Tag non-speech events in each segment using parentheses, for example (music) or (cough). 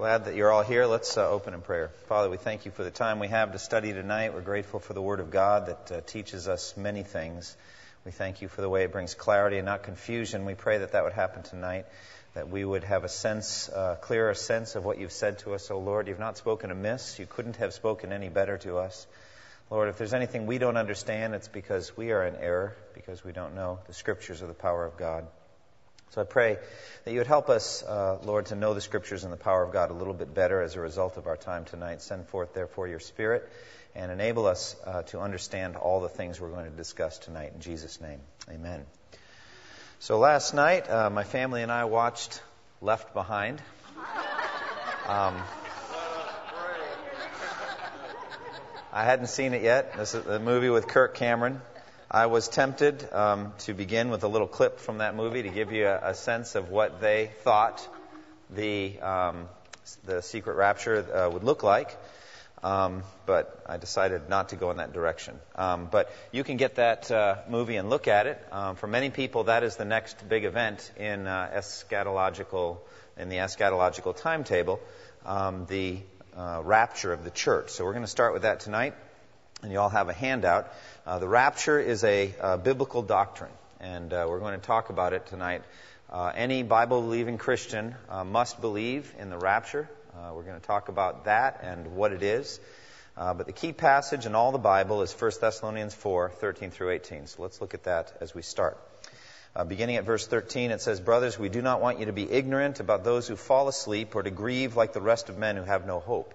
Glad that you're all here. Let's uh, open in prayer. Father, we thank you for the time we have to study tonight. We're grateful for the Word of God that uh, teaches us many things. We thank you for the way it brings clarity and not confusion. We pray that that would happen tonight, that we would have a sense, uh, clearer sense of what you've said to us. Oh Lord, you've not spoken amiss. You couldn't have spoken any better to us. Lord, if there's anything we don't understand, it's because we are in error, because we don't know the Scriptures or the power of God. So I pray that you would help us, uh, Lord, to know the Scriptures and the power of God a little bit better as a result of our time tonight. Send forth, therefore, your Spirit and enable us uh, to understand all the things we're going to discuss tonight. In Jesus' name, amen. So last night, uh, my family and I watched Left Behind. Um, I hadn't seen it yet. This is the movie with Kirk Cameron. I was tempted um, to begin with a little clip from that movie to give you a, a sense of what they thought the um, the secret rapture uh, would look like. Um, but I decided not to go in that direction. Um, but you can get that uh, movie and look at it. Um, for many people, that is the next big event in uh, eschatological in the eschatological timetable, um, the uh, rapture of the church. So we're going to start with that tonight, and you all have a handout. Uh, the rapture is a uh, biblical doctrine, and uh, we're going to talk about it tonight. Uh, any Bible believing Christian uh, must believe in the rapture. Uh, we're going to talk about that and what it is. but the key passage in all the Bible is 1 Thessalonians 4 13 through 18. So let's look at that as we start. beginning at verse 13, it says, Brothers, we do not want you to be ignorant about those who fall asleep or to grieve like the rest of men who have no hope.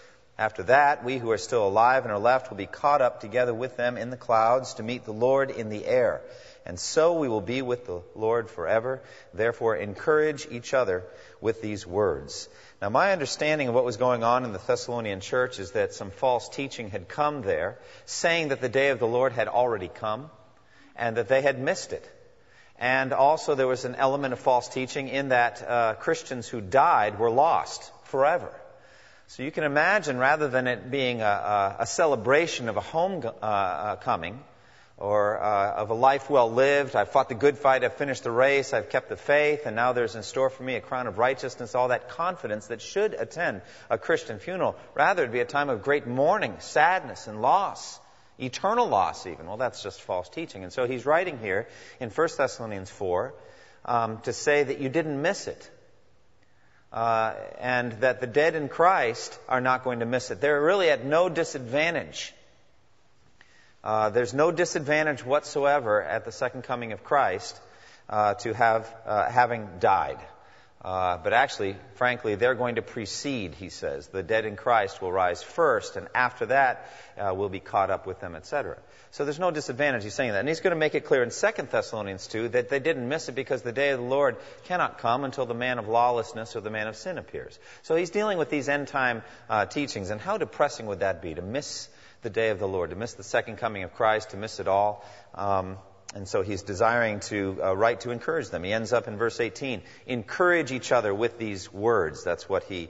After that, we who are still alive and are left will be caught up together with them in the clouds to meet the Lord in the air. And so we will be with the Lord forever. Therefore, encourage each other with these words. Now, my understanding of what was going on in the Thessalonian church is that some false teaching had come there, saying that the day of the Lord had already come and that they had missed it. And also, there was an element of false teaching in that uh, Christians who died were lost forever. So you can imagine, rather than it being a, a, a celebration of a homecoming uh, uh or uh, of a life well lived, I've fought the good fight, I've finished the race, I've kept the faith, and now there's in store for me a crown of righteousness, all that confidence that should attend a Christian funeral. Rather, it'd be a time of great mourning, sadness, and loss. Eternal loss, even. Well, that's just false teaching. And so he's writing here in 1 Thessalonians 4 um, to say that you didn't miss it uh, and that the dead in Christ are not going to miss it. They're really at no disadvantage. Uh, there's no disadvantage whatsoever at the second coming of Christ uh, to have uh, having died. Uh, but actually, frankly, they're going to precede, he says. The dead in Christ will rise first, and after that, uh, we'll be caught up with them, etc. So there's no disadvantage. He's saying that. And he's going to make it clear in 2 Thessalonians 2 that they didn't miss it because the day of the Lord cannot come until the man of lawlessness or the man of sin appears. So he's dealing with these end time uh, teachings. And how depressing would that be to miss the day of the Lord, to miss the second coming of Christ, to miss it all? Um, and so he's desiring to uh, write to encourage them. He ends up in verse 18 encourage each other with these words. That's what he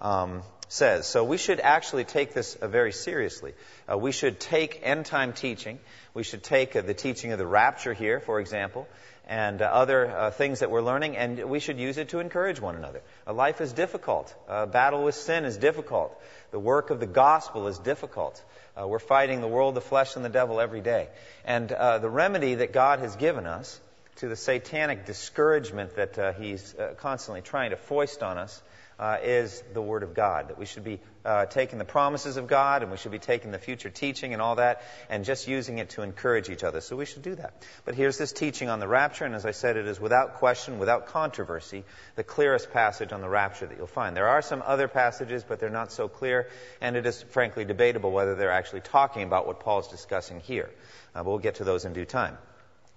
um, says. So we should actually take this uh, very seriously. Uh, we should take end time teaching. We should take uh, the teaching of the rapture here, for example, and uh, other uh, things that we're learning, and we should use it to encourage one another. A life is difficult. Battle with sin is difficult. The work of the gospel is difficult. Uh, we're fighting the world, the flesh, and the devil every day. And uh, the remedy that God has given us to the satanic discouragement that uh, He's uh, constantly trying to foist on us uh, is the Word of God. That we should be uh, taking the promises of God and we should be taking the future teaching and all that and just using it to encourage each other. So we should do that. But here's this teaching on the rapture, and as I said, it is without question, without controversy, the clearest passage on the rapture that you'll find. There are some other passages, but they're not so clear, and it is frankly debatable whether they're actually talking about what Paul's discussing here. Uh, but we'll get to those in due time.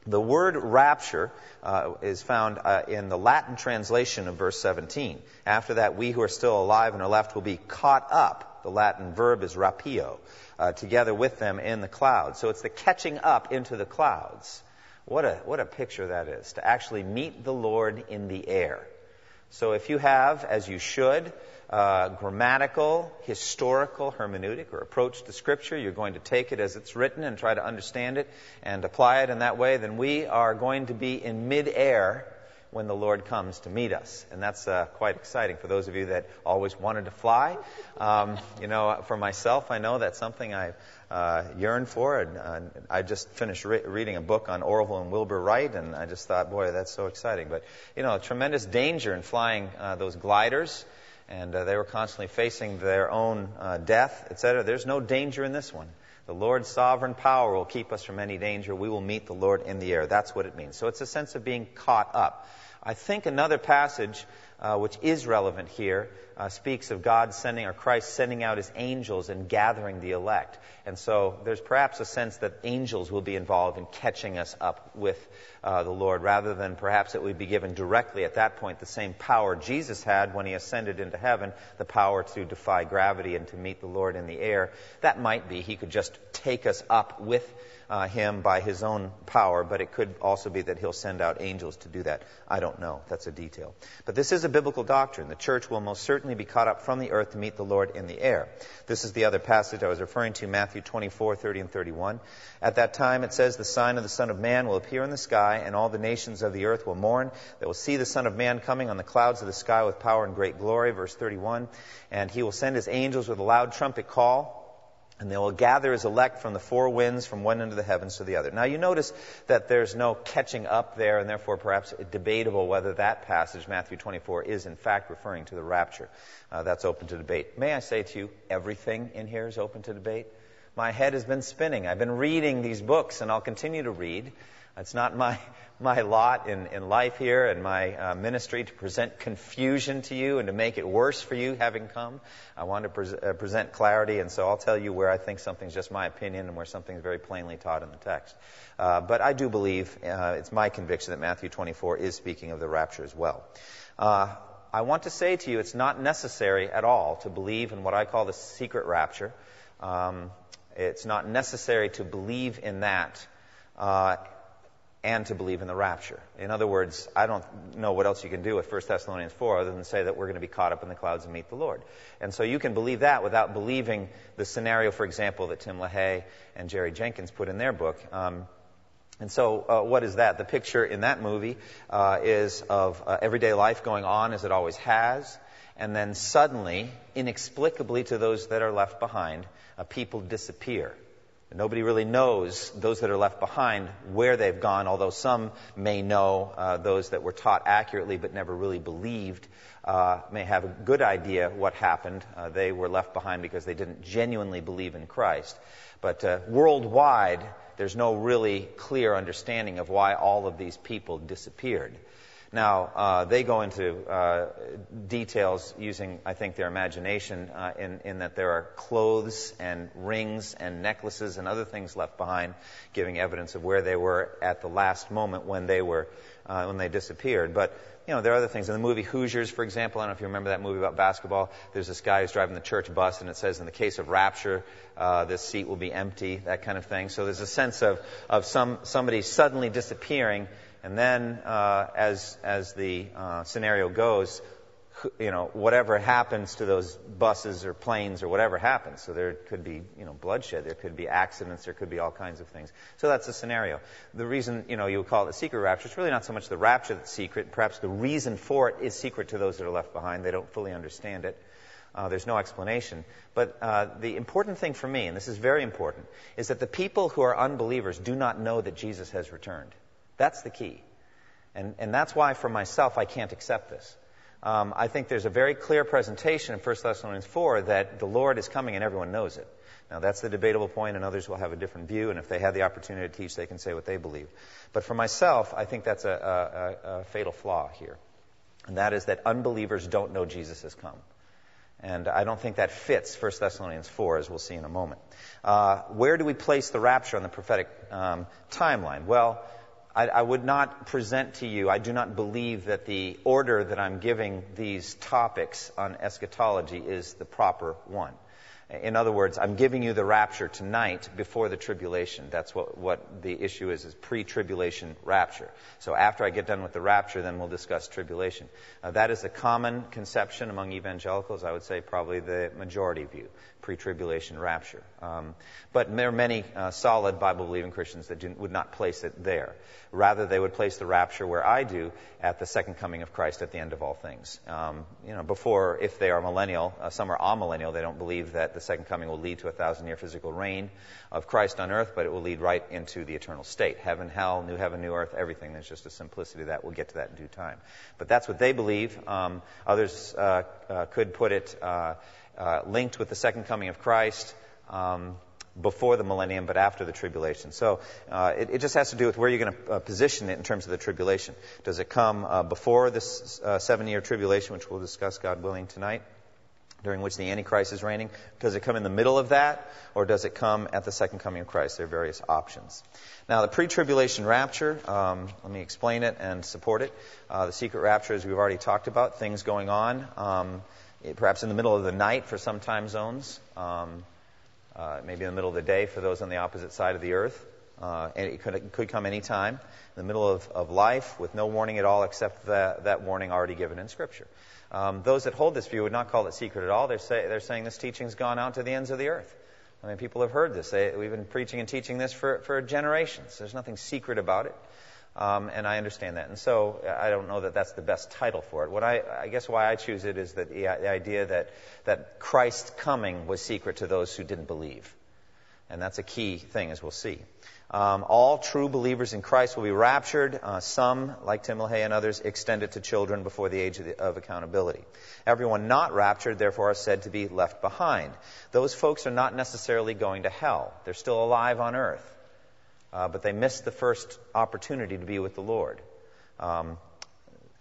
The word rapture uh, is found uh, in the Latin translation of verse 17. After that, we who are still alive and are left will be caught up. The Latin verb is rapio, uh, together with them in the clouds. So it's the catching up into the clouds. What a, what a picture that is, to actually meet the Lord in the air. So if you have, as you should, uh, grammatical, historical hermeneutic or approach to Scripture, you're going to take it as it's written and try to understand it and apply it in that way, then we are going to be in midair when the Lord comes to meet us. And that's uh, quite exciting for those of you that always wanted to fly. Um, you know, for myself, I know that's something I uh, yearn for. And, uh, I just finished re- reading a book on Orville and Wilbur Wright, and I just thought, boy, that's so exciting. But, you know, tremendous danger in flying uh, those gliders and uh, they were constantly facing their own uh, death, etc. There's no danger in this one. The Lord's sovereign power will keep us from any danger. We will meet the Lord in the air. That's what it means. So it's a sense of being caught up. I think another passage uh, which is relevant here, uh, speaks of God sending, or Christ sending out his angels and gathering the elect. And so there's perhaps a sense that angels will be involved in catching us up with uh, the Lord, rather than perhaps it would be given directly at that point the same power Jesus had when he ascended into heaven, the power to defy gravity and to meet the Lord in the air. That might be. He could just take us up with uh, him by his own power, but it could also be that he'll send out angels to do that. I don't know. That's a detail. But this is a biblical doctrine. The church will most certainly be caught up from the earth to meet the Lord in the air. This is the other passage I was referring to, Matthew 24, 30 and 31. At that time it says, the sign of the Son of Man will appear in the sky, and all the nations of the earth will mourn. They will see the Son of Man coming on the clouds of the sky with power and great glory. Verse 31. And he will send his angels with a loud trumpet call and they will gather his elect from the four winds from one end of the heavens to the other. Now you notice that there's no catching up there, and therefore perhaps debatable whether that passage, Matthew 24, is in fact referring to the rapture. Uh, that's open to debate. May I say to you, everything in here is open to debate? My head has been spinning. I've been reading these books, and I'll continue to read. It's not my, my lot in, in life here and my uh, ministry to present confusion to you and to make it worse for you having come. I want to pre- uh, present clarity, and so I'll tell you where I think something's just my opinion and where something's very plainly taught in the text. Uh, but I do believe, uh, it's my conviction that Matthew 24 is speaking of the rapture as well. Uh, I want to say to you, it's not necessary at all to believe in what I call the secret rapture. Um, it's not necessary to believe in that uh, and to believe in the rapture. In other words, I don't know what else you can do with 1 Thessalonians 4 other than say that we're going to be caught up in the clouds and meet the Lord. And so you can believe that without believing the scenario, for example, that Tim LaHaye and Jerry Jenkins put in their book. Um, and so, uh, what is that? The picture in that movie uh, is of uh, everyday life going on as it always has, and then suddenly, inexplicably to those that are left behind, people disappear. Nobody really knows those that are left behind where they've gone, although some may know uh, those that were taught accurately but never really believed uh, may have a good idea what happened. Uh, they were left behind because they didn't genuinely believe in Christ. But uh, worldwide, there's no really clear understanding of why all of these people disappeared. Now, uh, they go into uh, details using, I think, their imagination uh, in, in, that there are clothes and rings and necklaces and other things left behind, giving evidence of where they were at the last moment when they were uh, when they disappeared. But you know, there are other things. In the movie Hoosiers, for example, I don't know if you remember that movie about basketball. There's this guy who's driving the church bus, and it says, in the case of rapture, uh, this seat will be empty, that kind of thing. So there's a sense of, of some, somebody suddenly disappearing and then, uh, as as the uh, scenario goes, you know, whatever happens to those buses or planes or whatever happens. So there could be, you know, bloodshed. There could be accidents. There could be all kinds of things. So that's the scenario. The reason, you know, you would call it a secret rapture, it's really not so much the rapture that's secret. Perhaps the reason for it is secret to those that are left behind. They don't fully understand it. Uh, there's no explanation. But uh, the important thing for me, and this is very important, is that the people who are unbelievers do not know that Jesus has returned. That's the key. And, and that's why, for myself, I can't accept this. um, I think there's a very clear presentation in 1 Thessalonians 4 that the Lord is coming and everyone knows it. Now, that's the debatable point, and others will have a different view, and if they have the opportunity to teach, they can say what they believe. But for myself, I think that's a, a, a fatal flaw here, and that is that unbelievers don't know Jesus has come. And I don't think that fits 1 Thessalonians 4, as we'll see in a moment. Uh, where do we place the rapture on the prophetic um, timeline? Well, I, I, would not present to you, I do not believe that the order that I'm giving these topics on eschatology is the proper one. In other words, I'm giving you the rapture tonight before the tribulation. That's what, what the issue is, is pre-tribulation rapture. So after I get done with the rapture, then we'll discuss tribulation. Uh, that is a common conception among evangelicals. I would say probably the majority view, pre-tribulation rapture. Um, but there are many uh, solid Bible-believing Christians that would not place it there. Rather, they would place the rapture where I do at the second coming of Christ at the end of all things. Um, you know, before, if they are millennial, uh, some are amillennial, they don't believe that the second coming will lead to a thousand year physical reign of Christ on earth, but it will lead right into the eternal state. Heaven, hell, new heaven, new earth, everything. There's just a simplicity of that. We'll get to that in due time. But that's what they believe. Um, others uh, uh, could put it uh, linked with the second coming of Christ. Um, before the millennium, but after the tribulation. So uh, it, it, just has to do with where you're going to uh, position it in terms of the tribulation. Does it come uh, before this uh, seven year tribulation, which we'll discuss, God willing, tonight? During which the Antichrist is reigning? Does it come in the middle of that, or does it come at the second coming of Christ? There are various options. Now, the pre tribulation rapture, um, let me explain it and support it. Uh, the secret rapture, as we've already talked about, things going on, um, perhaps in the middle of the night for some time zones. Um, uh, maybe in the middle of the day for those on the opposite side of the earth. Uh, and it could, it could come any time in the middle of, of life with no warning at all except that, that warning already given in Scripture. Um, those that hold this view would not call it secret at all. They're, say, they're saying this teaching's gone out to the ends of the earth. I mean, people have heard this. They, we've been preaching and teaching this for, for generations. There's nothing secret about it. Um, and I understand that. And so I don't know that that's the best title for it. What I, I guess why I choose it is that the, the idea that, that Christ's coming was secret to those who didn't believe. And that's a key thing, as we'll see. Um, all true believers in Christ will be raptured. Uh, some, like Tim LaHaye and others, extend it to children before the age of, the, of, accountability. Everyone not raptured, therefore, are said to be left behind. Those folks are not necessarily going to hell. They're still alive on earth uh, but they missed the first opportunity to be with the Lord. Um,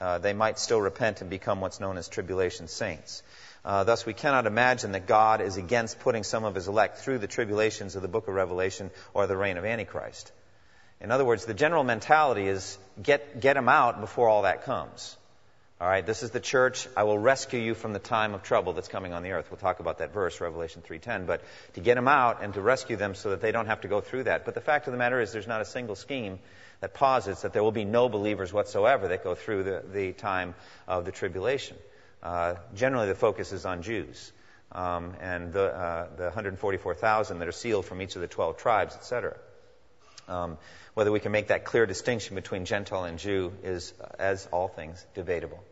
uh, they might still repent and become what's known as tribulation saints. Uh, thus, we cannot imagine that God is against putting some of his elect through the tribulations of the book of Revelation or the reign of Antichrist. In other words, the general mentality is get, get them out before all that comes. All right, this is the church. I will rescue you from the time of trouble that's coming on the earth. We'll talk about that verse, Revelation 3:10. But to get them out and to rescue them so that they don't have to go through that. But the fact of the matter is, there's not a single scheme that posits that there will be no believers whatsoever that go through the, the time of the tribulation. Uh, generally, the focus is on Jews um, and the, uh, the 144,000 that are sealed from each of the 12 tribes, etc. Um, whether we can make that clear distinction between Gentile and Jew is, as all things, debatable.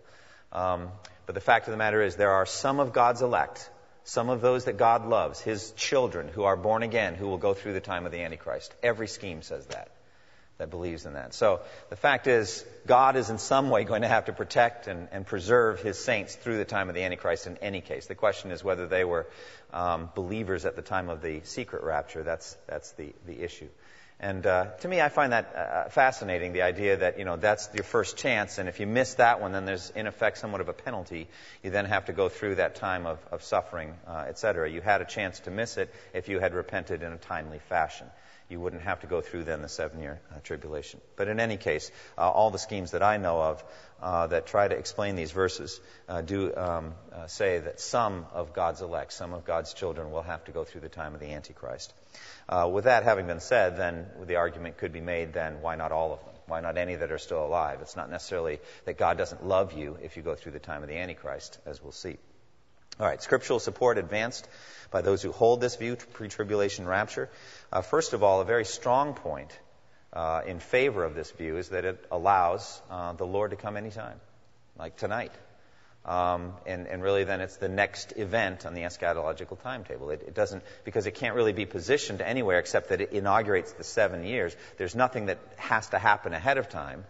Um, but the fact of the matter is, there are some of God's elect, some of those that God loves, His children who are born again, who will go through the time of the Antichrist. Every scheme says that, that believes in that. So the fact is, God is in some way going to have to protect and, and preserve His saints through the time of the Antichrist in any case. The question is whether they were um, believers at the time of the secret rapture. That's, that's the, the issue. And uh, to me, I find that uh, fascinating, the idea that, you know, that's your first chance, and if you miss that one, then there's, in effect, somewhat of a penalty. You then have to go through that time of, of suffering, uh, et cetera. You had a chance to miss it if you had repented in a timely fashion. You wouldn't have to go through then the seven-year uh, tribulation. But in any case, uh, all the schemes that I know of uh, that try to explain these verses uh, do um, uh, say that some of God's elect, some of God's children, will have to go through the time of the Antichrist. Uh, with that having been said, then the argument could be made then why not all of them? Why not any that are still alive? It's not necessarily that God doesn't love you if you go through the time of the Antichrist, as we'll see. All right, scriptural support advanced by those who hold this view, pre tribulation rapture. Uh, first of all, a very strong point uh, in favor of this view is that it allows uh, the Lord to come anytime, like tonight. Um, and, and, really, then it's the next event on the eschatological timetable. It, it, doesn't, because it can't really be positioned anywhere except that it inaugurates the seven years. There's nothing that has to happen ahead of time.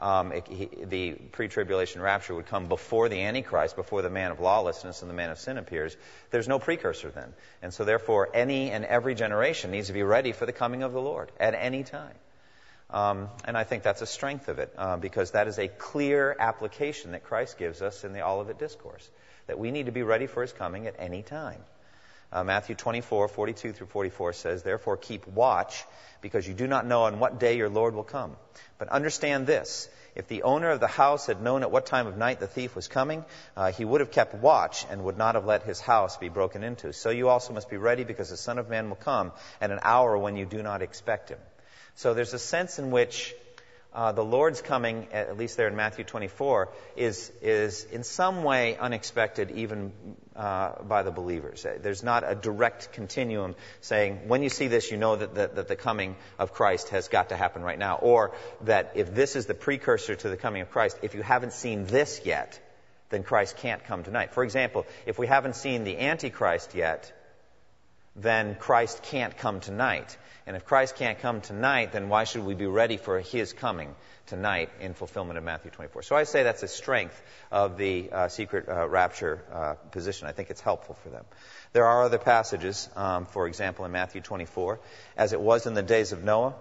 um, it, he, the pre-tribulation rapture would come before the Antichrist, before the man of lawlessness and the man of sin appears. There's no precursor then, and so therefore, any and every generation needs to be ready for the coming of the Lord at any time. Um, and I think that's a strength of it, uh, because that is a clear application that Christ gives us in the Olivet Discourse, that we need to be ready for his coming at any time. Uh, Matthew 24, 42 through 44 says, Therefore keep watch, because you do not know on what day your Lord will come. But understand this if the owner of the house had known at what time of night the thief was coming, uh, he would have kept watch and would not have let his house be broken into. So you also must be ready, because the Son of Man will come at an hour when you do not expect him. So there's a sense in which uh, the Lord's coming, at least there in Matthew 24, is, is in some way unexpected even uh, by the believers. There's not a direct continuum saying, when you see this, you know that, that, that the coming of Christ has got to happen right now. Or that if this is the precursor to the coming of Christ, if you haven't seen this yet, then Christ can't come tonight. For example, if we haven't seen the Antichrist yet, then Christ can't come tonight. And if Christ can't come tonight, then why should we be ready for his coming tonight in fulfillment of Matthew 24? So I say that's a strength of the uh, secret uh, rapture uh, position. I think it's helpful for them. There are other passages, um, for example, in Matthew 24, as it was in the days of Noah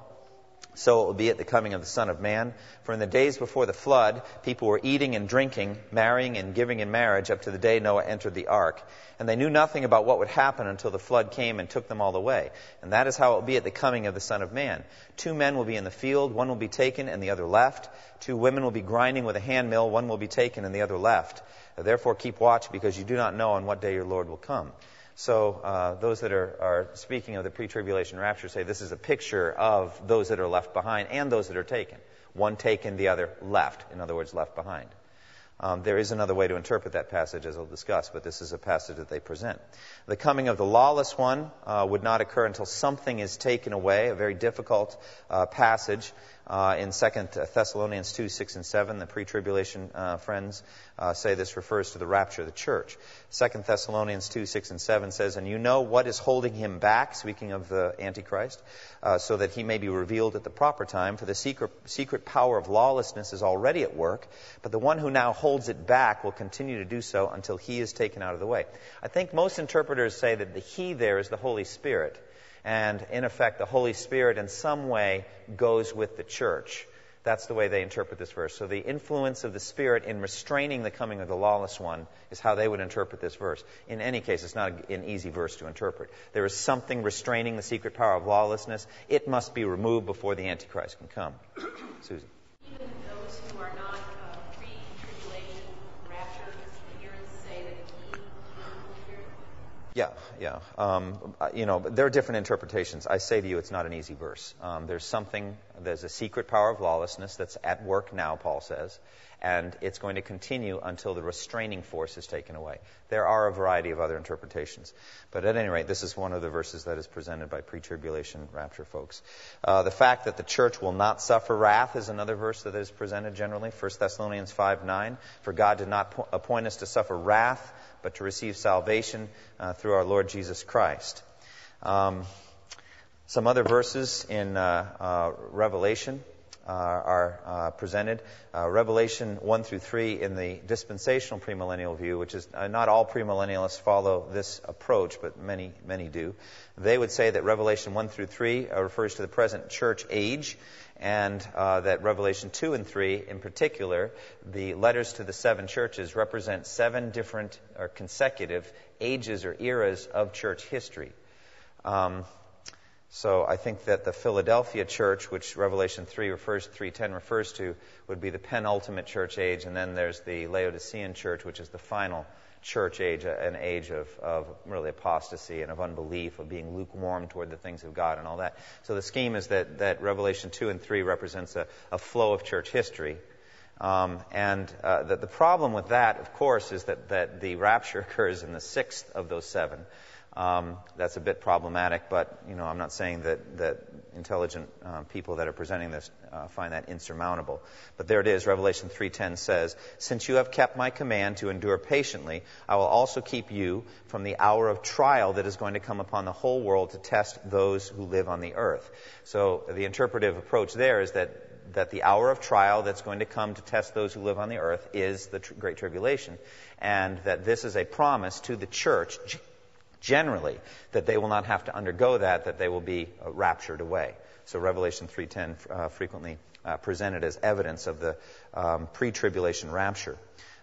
so it will be at the coming of the Son of Man. For in the days before the flood, people were eating and drinking, marrying and giving in marriage up to the day Noah entered the ark. And they knew nothing about what would happen until the flood came and took them all away. And that is how it will be at the coming of the Son of Man. Two men will be in the field, one will be taken and the other left. Two women will be grinding with a hand mill, one will be taken and the other left. Therefore keep watch because you do not know on what day your Lord will come. So uh, those that are, are speaking of the pre-tribulation rapture say this is a picture of those that are left behind and those that are taken. One taken, the other left. In other words, left behind. Um, there is another way to interpret that passage, as I'll discuss, but this is a passage that they present. The coming of the lawless one uh, would not occur until something is taken away, a very difficult uh, passage uh, in 2 Thessalonians 2, 6, and 7. The pre-tribulation uh, friends uh, say this refers to the rapture of the church. 2 Thessalonians 2, 6, and 7 says, And you know what is holding him back, speaking of the Antichrist, uh, so that he may be revealed at the proper time. For the secret, secret power of lawlessness is already at work, but the one who now holds it back will continue to do so until he is taken out of the way. I think most interpreters say that the he there is the Holy Spirit. And in effect, the Holy Spirit in some way goes with the church. That's the way they interpret this verse. So the influence of the Spirit in restraining the coming of the lawless one is how they would interpret this verse. In any case, it's not an easy verse to interpret. There is something restraining the secret power of lawlessness. It must be removed before the Antichrist can come. (coughs) Susie. Yeah, yeah. Um, uh, you know, there are different interpretations. I say to you, it's not an easy verse. Um, there's something, there's a secret power of lawlessness that's at work now, Paul says, and it's going to continue until the restraining force is taken away. There are a variety of other interpretations. But at any rate, this is one of the verses that is presented by pre tribulation rapture folks. Uh, the fact that the church will not suffer wrath is another verse that is presented generally. 1 Thessalonians 5 9. For God did not appoint us to suffer wrath but to receive salvation uh, through our Lord Jesus Christ. Um, some other verses in uh, uh, Revelation uh, are uh, presented. Revelation 1 through 3 in the dispensational premillennial view, which is not all premillennialists follow this approach, but many, many do. They would say that Revelation 1 through 3 refers to the present church age and uh, that Revelation 2 and 3, in particular, the letters to the seven churches represent seven different or consecutive ages or eras of church history. Um, so I think that the Philadelphia church, which Revelation 3 refers 3:10 refers to, would be the penultimate church age, and then there's the Laodicean church, which is the final church age, an age of, of really apostasy and of unbelief, of being lukewarm toward the things of God and all that. So the scheme is that, that Revelation 2 and 3 represents a, a flow of church history. Um, and uh, the, the problem with that, of course, is that, that the rapture (laughs) occurs in the sixth of those seven. Um, that's a bit problematic, but you know, I'm not saying that, that intelligent uh, people that are presenting this uh, find that insurmountable. But there it is. Revelation 3:10 says, "Since you have kept my command to endure patiently, I will also keep you from the hour of trial that is going to come upon the whole world to test those who live on the earth." So the interpretive approach there is that that the hour of trial that's going to come to test those who live on the earth is the tr- Great Tribulation, and that this is a promise to the church generally that they will not have to undergo that, that they will be uh, raptured away. So Revelation 3:10 uh, frequently uh, presented as evidence of the um, pre-tribulation rapture.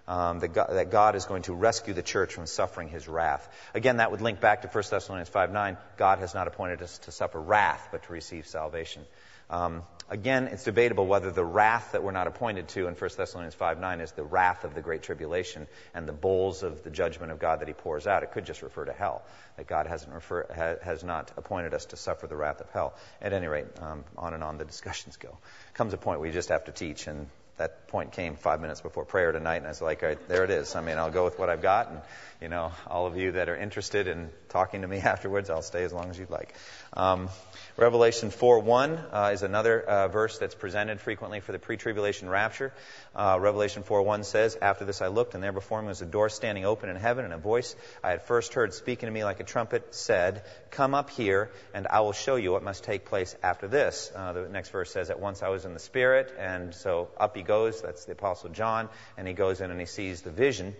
Um, that, God, that, God, is going to rescue the church from suffering his wrath. Again, that would link back to 1 Thessalonians 5 9. God has not appointed us to suffer wrath, but to receive salvation. Um, again, it's debatable whether the wrath that we're not appointed to in 1 Thessalonians 5 9 is the wrath of the Great Tribulation and the bowls of the judgment of God that he pours out. It could just refer to hell, that God hasn't refer, ha, has not appointed us to suffer the wrath of hell. At any rate, um, on and on the discussions go. Comes a point where you just have to teach, and that point came five minutes before prayer tonight, and I was like, right, there it is. I mean, I'll go with what I've got, and you know, all of you that are interested in talking to me (laughs) afterwards, I'll stay as long as you'd like. Um, Revelation 4:1 uh, is another uh, verse that's presented frequently for the pre-tribulation rapture. Uh, Revelation 4:1 says, "After this I looked, and there before me was a door standing open in heaven, and a voice I had first heard speaking to me like a trumpet said, Come up here, and I will show you what must take place after this." Uh, the next verse says, "At once I was in the Spirit, and so up he goes. That's the Apostle John, and he goes in and he sees the vision."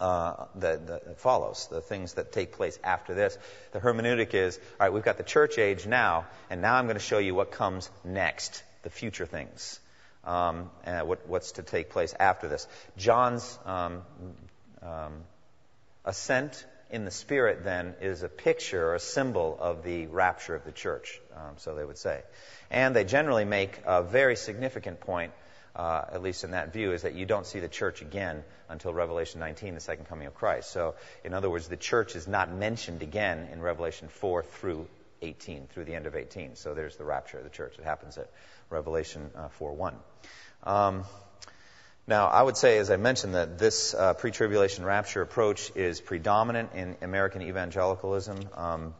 Uh, that, that, follows, the things that take place after this. The hermeneutic is, all right, we've got the church age now, and now I'm going to show you what comes next, the future things, um, and what, what's to take place after this. John's um, um, ascent in the Spirit, then, is a picture or a symbol of the rapture of the church, um, so they would say. And they generally make a very significant point uh, at least in that view, is that you don't see the church again until Revelation 19, the second coming of Christ. So, in other words, the church is not mentioned again in Revelation 4 through 18, through the end of 18. So there's the rapture of the church. It happens at Revelation uh, 4 1. Um, now, I would say, as I mentioned, that this uh, pre tribulation rapture approach is predominant in American evangelicalism. Um,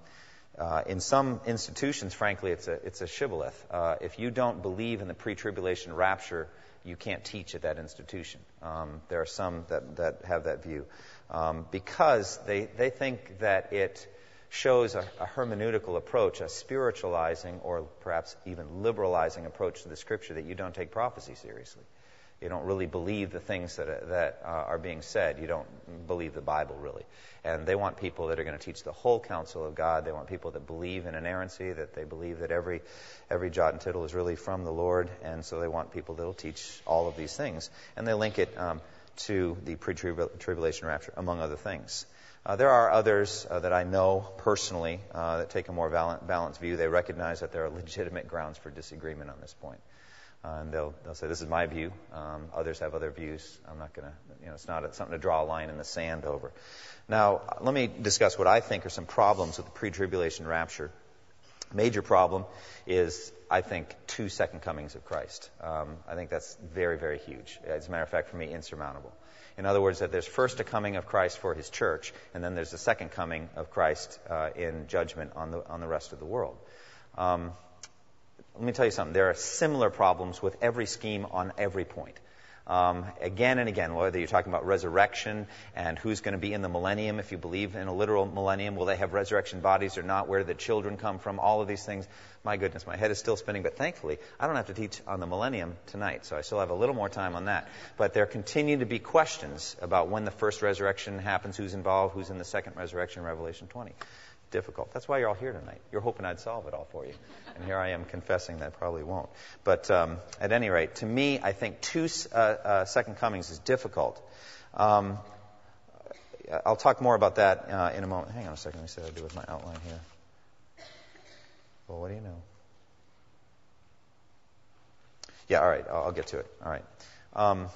uh, in some institutions, frankly, it's a, it's a shibboleth. Uh, if you don't believe in the pre tribulation rapture, you can't teach at that institution. Um, there are some that, that have that view um, because they, they think that it shows a, a, hermeneutical approach, a spiritualizing or perhaps even liberalizing approach to the scripture that you don't take prophecy seriously. You don't really believe the things that, that uh, are being said. You don't believe the Bible, really. And they want people that are going to teach the whole counsel of God. They want people that believe in inerrancy, that they believe that every, every jot and tittle is really from the Lord. And so they want people that will teach all of these things. And they link it um, to the pre tribulation rapture, among other things. Uh, there are others uh, that I know personally uh, that take a more balanced view. They recognize that there are legitimate grounds for disagreement on this point. Uh, and they'll, they'll say, this is my view. Um, others have other views. I'm not going to, you know, it's not a, something to draw a line in the sand over. Now, let me discuss what I think are some problems with the pre-tribulation rapture. Major problem is, I think, two second comings of Christ. Um, I think that's very, very huge. As a matter of fact, for me, insurmountable. In other words, that there's first a coming of Christ for his church, and then there's a second coming of Christ uh, in judgment on the, on the rest of the world. Um, let me tell you something. There are similar problems with every scheme on every point. Um, again and again, whether you're talking about resurrection and who's going to be in the millennium, if you believe in a literal millennium, will they have resurrection bodies or not? Where do the children come from? All of these things. My goodness, my head is still spinning, but thankfully, I don't have to teach on the millennium tonight, so I still have a little more time on that. But there continue to be questions about when the first resurrection happens, who's involved, who's in the second resurrection, Revelation 20 difficult. That's why you're all here tonight. You're hoping I'd solve it all for you. And here I am confessing that I probably won't. But um, at any rate, to me, I think two uh, uh, second comings is difficult. Um, I'll talk more about that uh, in a moment. Hang on a second. Let me see what I do with my outline here. Well, what do you know? Yeah, all right. I'll, I'll get to it. All right. Um,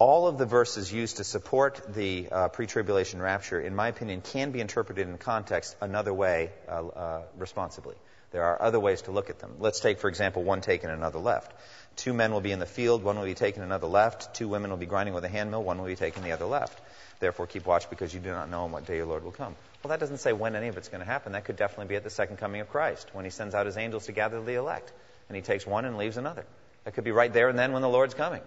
all of the verses used to support the uh, pre tribulation rapture, in my opinion, can be interpreted in context another way uh, uh, responsibly. There are other ways to look at them. Let's take, for example, one taken, another left. Two men will be in the field, one will be taken, another left. Two women will be grinding with a handmill, one will be taken, the other left. Therefore, keep watch because you do not know on what day your Lord will come. Well, that doesn't say when any of it's going to happen. That could definitely be at the second coming of Christ, when he sends out his angels to gather the elect. And he takes one and leaves another. That could be right there and then when the Lord's coming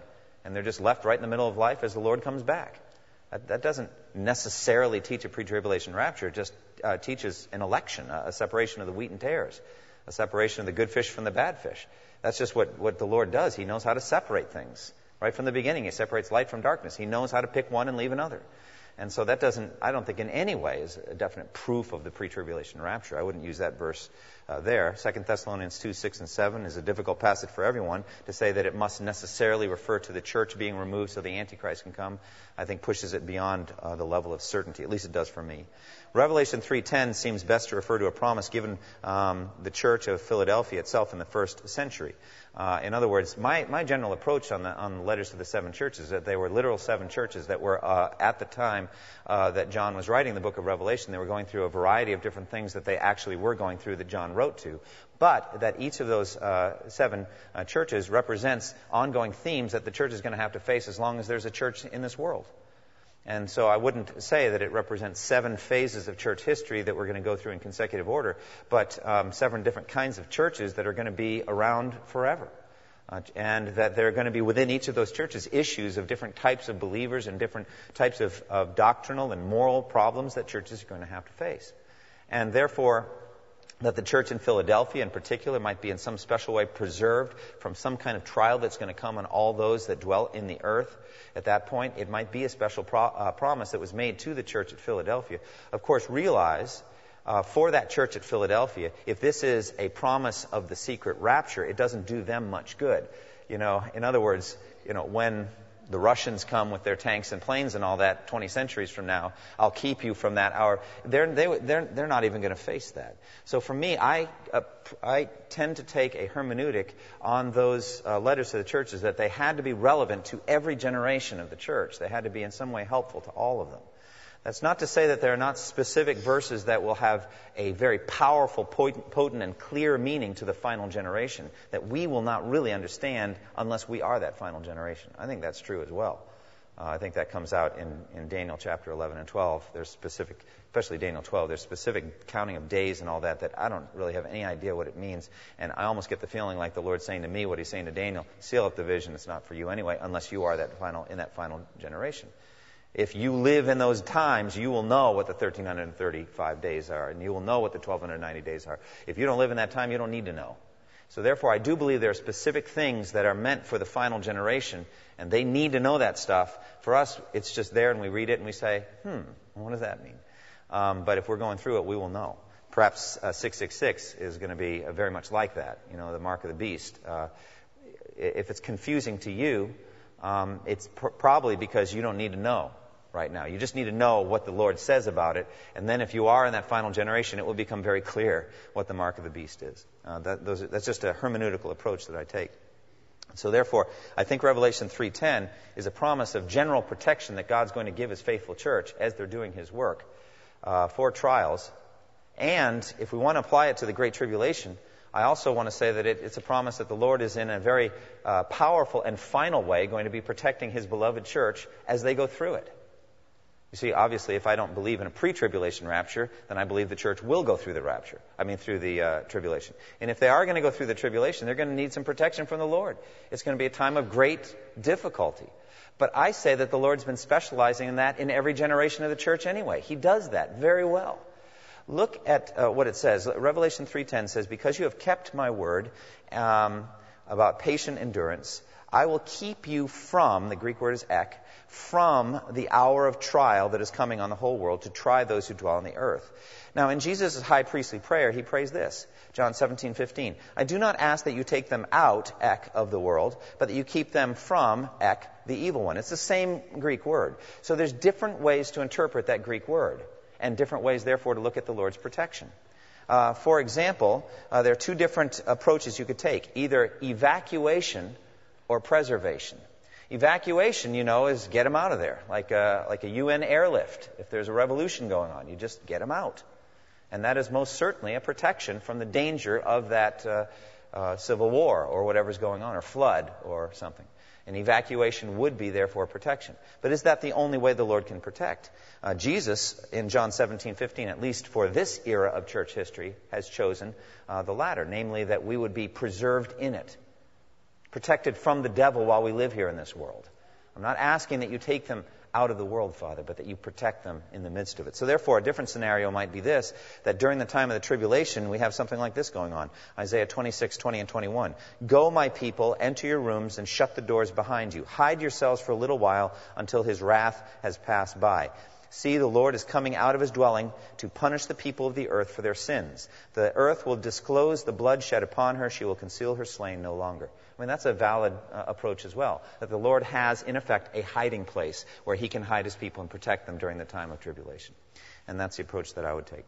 and they're just left right in the middle of life as the Lord comes back. That, that doesn't necessarily teach a pre tribulation rapture, it just uh, teaches an election, a, a, separation of the wheat and tares. a separation of the good fish from the bad fish. That's just what, what the Lord does. He knows how to separate things. Right from the beginning, He separates light from darkness. He knows how to pick one and leave another. And so that doesn't, I don't think in any way is a definite proof of the pre-tribulation rapture. I wouldn't use that verse uh, there. 2 Thessalonians 2, 6 and 7 is a difficult passage for everyone to say that it must necessarily refer to the church being removed so the Antichrist can come. I think pushes it beyond uh, the level of certainty. At least it does for me. Revelation 3.10 seems best to refer to a promise given um, the church of Philadelphia itself in the first century. Uh, in other words, my, my general approach on the, on the letters to the seven churches is that they were literal seven churches that were uh, at the time uh, that John was writing the book of Revelation. They were going through a variety of different things that they actually were going through that John wrote to, but that each of those uh, seven uh, churches represents ongoing themes that the church is going to have to face as long as there's a church in this world. And so I wouldn't say that it represents seven phases of church history that we're going to go through in consecutive order, but um, seven different kinds of churches that are going to be around forever. Uh, and that there are going to be within each of those churches issues of different types of believers and different types of, of doctrinal and moral problems that churches are going to have to face. And therefore, that the church in Philadelphia in particular might be in some special way preserved from some kind of trial that's going to come on all those that dwell in the earth. At that point, it might be a special pro- uh, promise that was made to the church at Philadelphia. Of course, realize uh, for that church at Philadelphia, if this is a promise of the secret rapture, it doesn't do them much good. You know, in other words, you know, when the Russians come with their tanks and planes and all that 20 centuries from now, I'll keep you from that hour. They're, they, they're, they're not even going to face that. So for me, I, uh, I tend to take a hermeneutic on those uh, letters to the churches that they had to be relevant to every generation of the church. They had to be in some way helpful to all of them. That's not to say that there are not specific verses that will have a very powerful, potent, and clear meaning to the final generation that we will not really understand unless we are that final generation. I think that's true as well. Uh, I think that comes out in, in Daniel chapter 11 and 12. There's specific, especially Daniel 12, there's specific counting of days and all that that I don't really have any idea what it means. And I almost get the feeling like the Lord's saying to me what he's saying to Daniel, seal up the vision, it's not for you anyway, unless you are that final, in that final generation. If you live in those times, you will know what the 1335 days are, and you will know what the 1290 days are. If you don't live in that time, you don't need to know. So therefore, I do believe there are specific things that are meant for the final generation, and they need to know that stuff. For us, it's just there, and we read it, and we say, hmm, what does that mean? Um, but if we're going through it, we will know. Perhaps uh, 666 is going to be uh, very much like that, you know, the mark of the beast. Uh, if it's confusing to you, um, it's pr- probably because you don't need to know right now. You just need to know what the Lord says about it. And then if you are in that final generation, it will become very clear what the mark of the beast is. Uh, that, those, that's just a hermeneutical approach that I take. So therefore, I think Revelation 3.10 is a promise of general protection that God's going to give His faithful church as they're doing His work uh, for trials. And if we want to apply it to the Great Tribulation, I also want to say that it, it's a promise that the Lord is in a very uh, powerful and final way going to be protecting His beloved church as they go through it. You see, obviously, if I don't believe in a pre-tribulation rapture, then I believe the church will go through the rapture. I mean, through the uh, tribulation. And if they are going to go through the tribulation, they're going to need some protection from the Lord. It's going to be a time of great difficulty. But I say that the Lord's been specializing in that in every generation of the church anyway. He does that very well. Look at uh, what it says. Revelation 3:10 says, "Because you have kept my word um, about patient endurance, I will keep you from the Greek word is ek from the hour of trial that is coming on the whole world to try those who dwell on the earth. Now, in Jesus' high priestly prayer, he prays this John 17, 15. I do not ask that you take them out, ek, of the world, but that you keep them from, ek, the evil one. It's the same Greek word. So there's different ways to interpret that Greek word, and different ways, therefore, to look at the Lord's protection. Uh, for example, uh, there are two different approaches you could take either evacuation or preservation. Evacuation, you know, is get them out of there, like a, like a UN airlift. If there's a revolution going on, you just get them out. And that is most certainly a protection from the danger of that uh, uh, civil war or whatever's going on, or flood or something. An evacuation would be, therefore, protection. But is that the only way the Lord can protect? Uh, Jesus, in John 17, 15, at least for this era of church history, has chosen uh, the latter, namely that we would be preserved in it protected from the devil while we live here in this world. I'm not asking that you take them out of the world, Father, but that you protect them in the midst of it. So, therefore, a different scenario might be this that during the time of the tribulation, we have something like this going on Isaiah 26, 20, and 21. Go, my people, enter your rooms and shut the doors behind you. Hide yourselves for a little while until his wrath has passed by. See, the Lord is coming out of his dwelling to punish the people of the earth for their sins. The earth will disclose the blood shed upon her. She will conceal her slain no longer. I mean, that's a valid uh, approach as well. That the Lord has, in effect, a hiding place where he can hide his people and protect them during the time of tribulation. And that's the approach that I would take.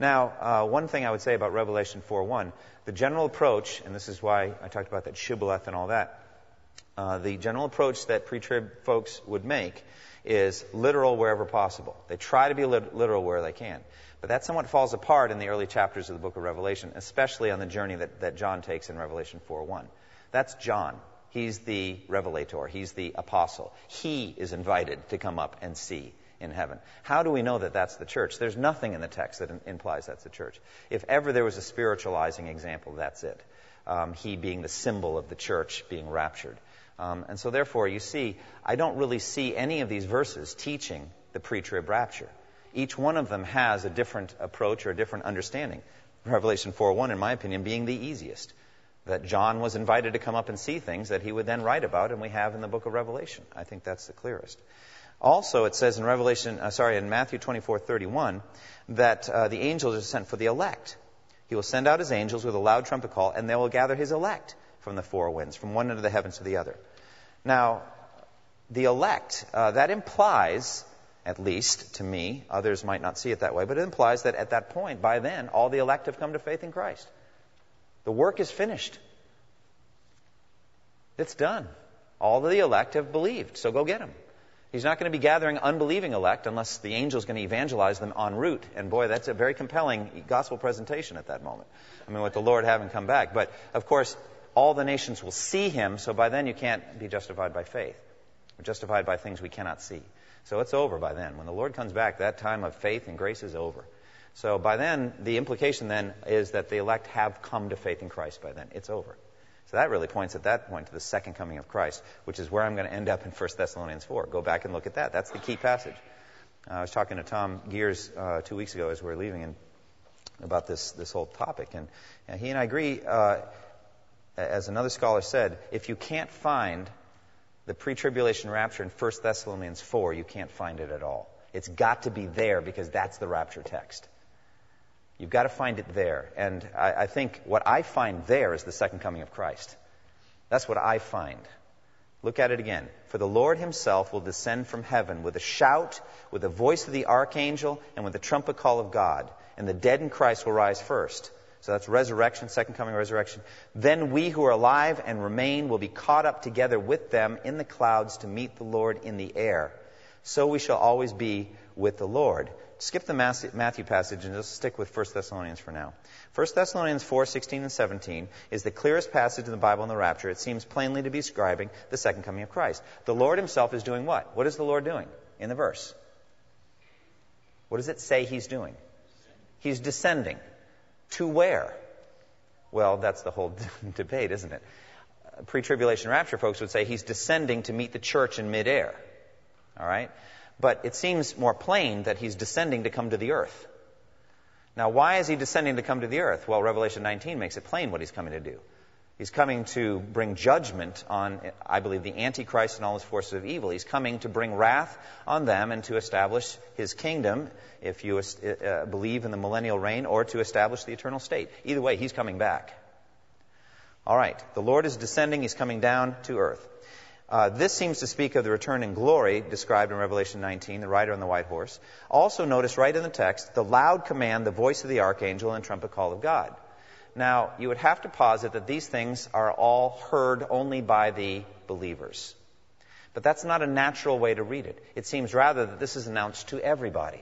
Now, uh, one thing I would say about Revelation 4.1, the general approach, and this is why I talked about that shibboleth and all that, uh, the general approach that pre-trib folks would make is literal wherever possible. They try to be literal where they can. But that somewhat falls apart in the early chapters of the book of Revelation, especially on the journey that, that John takes in Revelation 4.1. That's John. He's the revelator. He's the apostle. He is invited to come up and see in heaven. How do we know that that's the church? There's nothing in the text that implies that's the church. If ever there was a spiritualizing example, that's it. Um, he being the symbol of the church being raptured. Um, and so, therefore, you see, I don't really see any of these verses teaching the pre trib rapture. Each one of them has a different approach or a different understanding. Revelation 4:1, in my opinion, being the easiest. That John was invited to come up and see things that he would then write about, and we have in the book of Revelation. I think that's the clearest. Also, it says in Revelation, uh, sorry, in Matthew 24:31, that uh, the angels are sent for the elect. He will send out his angels with a loud trumpet call, and they will gather his elect from the four winds, from one end of the heavens to the other. Now, the elect, uh, that implies, at least to me, others might not see it that way, but it implies that at that point, by then, all the elect have come to faith in Christ. The work is finished. It's done. All the elect have believed, so go get them. He's not going to be gathering unbelieving elect unless the angel's going to evangelize them en route. And boy, that's a very compelling gospel presentation at that moment. I mean, with the Lord having come back. But of course, all the nations will see him, so by then you can't be justified by faith. We're justified by things we cannot see. So it's over by then. When the Lord comes back, that time of faith and grace is over. So by then, the implication then is that the elect have come to faith in Christ by then. It's over. So that really points at that point to the second coming of Christ, which is where I'm going to end up in 1 Thessalonians 4. Go back and look at that. That's the key passage. Uh, I was talking to Tom Gears uh, two weeks ago as we were leaving and about this, this whole topic, and, and he and I agree. Uh, as another scholar said, if you can't find the pre tribulation rapture in 1 Thessalonians 4, you can't find it at all. It's got to be there because that's the rapture text. You've got to find it there. And I, I, think what I find there is the second coming of Christ. That's what I find. Look at it again. For the Lord himself will descend from heaven with a shout, with the voice of the archangel, and with the trumpet call of God. And the dead in Christ will rise first. So that's resurrection, second coming resurrection. Then we who are alive and remain will be caught up together with them in the clouds to meet the Lord in the air. So we shall always be with the Lord. Skip the Matthew passage and just stick with 1 Thessalonians for now. 1 Thessalonians 4, 16 and 17 is the clearest passage in the Bible on the rapture. It seems plainly to be describing the second coming of Christ. The Lord himself is doing what? What is the Lord doing in the verse? What does it say he's doing? He's descending. To where? Well, that's the whole (laughs) debate, isn't it? Pre tribulation rapture folks would say he's descending to meet the church in midair. All right? But it seems more plain that he's descending to come to the earth. Now, why is he descending to come to the earth? Well, Revelation 19 makes it plain what he's coming to do. He's coming to bring judgment on, I believe, the Antichrist and all his forces of evil. He's coming to bring wrath on them and to establish his kingdom, if you uh, believe in the millennial reign, or to establish the eternal state. Either way, he's coming back. All right. The Lord is descending. He's coming down to earth. Uh, this seems to speak of the return in glory described in Revelation 19, the rider on the white horse. Also, notice right in the text the loud command, the voice of the archangel, and trumpet call of God. Now, you would have to posit that these things are all heard only by the believers. But that's not a natural way to read it. It seems rather that this is announced to everybody.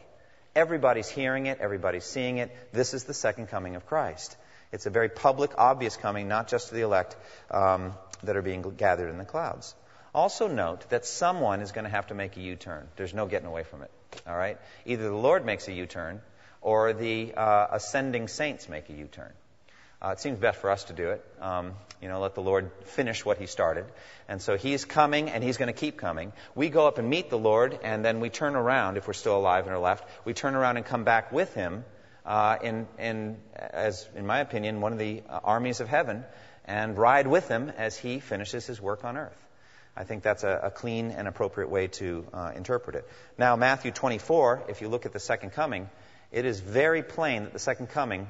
Everybody's hearing it, everybody's seeing it. This is the second coming of Christ. It's a very public, obvious coming, not just to the elect um, that are being gathered in the clouds. Also, note that someone is going to have to make a U turn. There's no getting away from it. All right? Either the Lord makes a U turn or the uh, ascending saints make a U turn. Uh, it seems best for us to do it. Um, you know, let the Lord finish what He started. And so He's coming, and He's going to keep coming. We go up and meet the Lord, and then we turn around, if we're still alive and are left, we turn around and come back with Him uh, in, in, as, in my opinion, one of the uh, armies of heaven, and ride with Him as He finishes His work on earth. I think that's a, a clean and appropriate way to uh, interpret it. Now, Matthew 24, if you look at the second coming, it is very plain that the second coming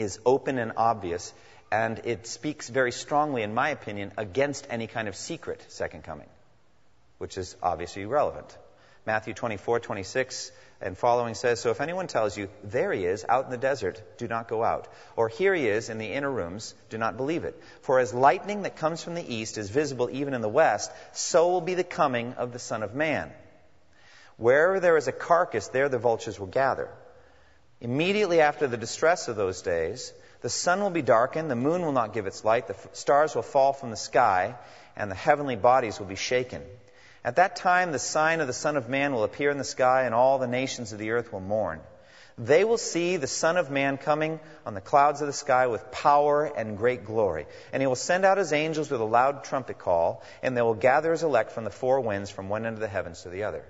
is open and obvious, and it speaks very strongly, in my opinion, against any kind of secret second coming, which is obviously relevant. Matthew 24, 26 and following says, So if anyone tells you, There he is, out in the desert, do not go out. Or here he is in the inner rooms, do not believe it. For as lightning that comes from the east is visible even in the west, so will be the coming of the Son of Man. Wherever there is a carcass, there the vultures will gather. Immediately after the distress of those days, the sun will be darkened, the moon will not give its light, the stars will fall from the sky, and the heavenly bodies will be shaken. At that time, the sign of the Son of Man will appear in the sky, and all the nations of the earth will mourn. They will see the Son of Man coming on the clouds of the sky with power and great glory. And he will send out his angels with a loud trumpet call, and they will gather his elect from the four winds from one end of the heavens to the other.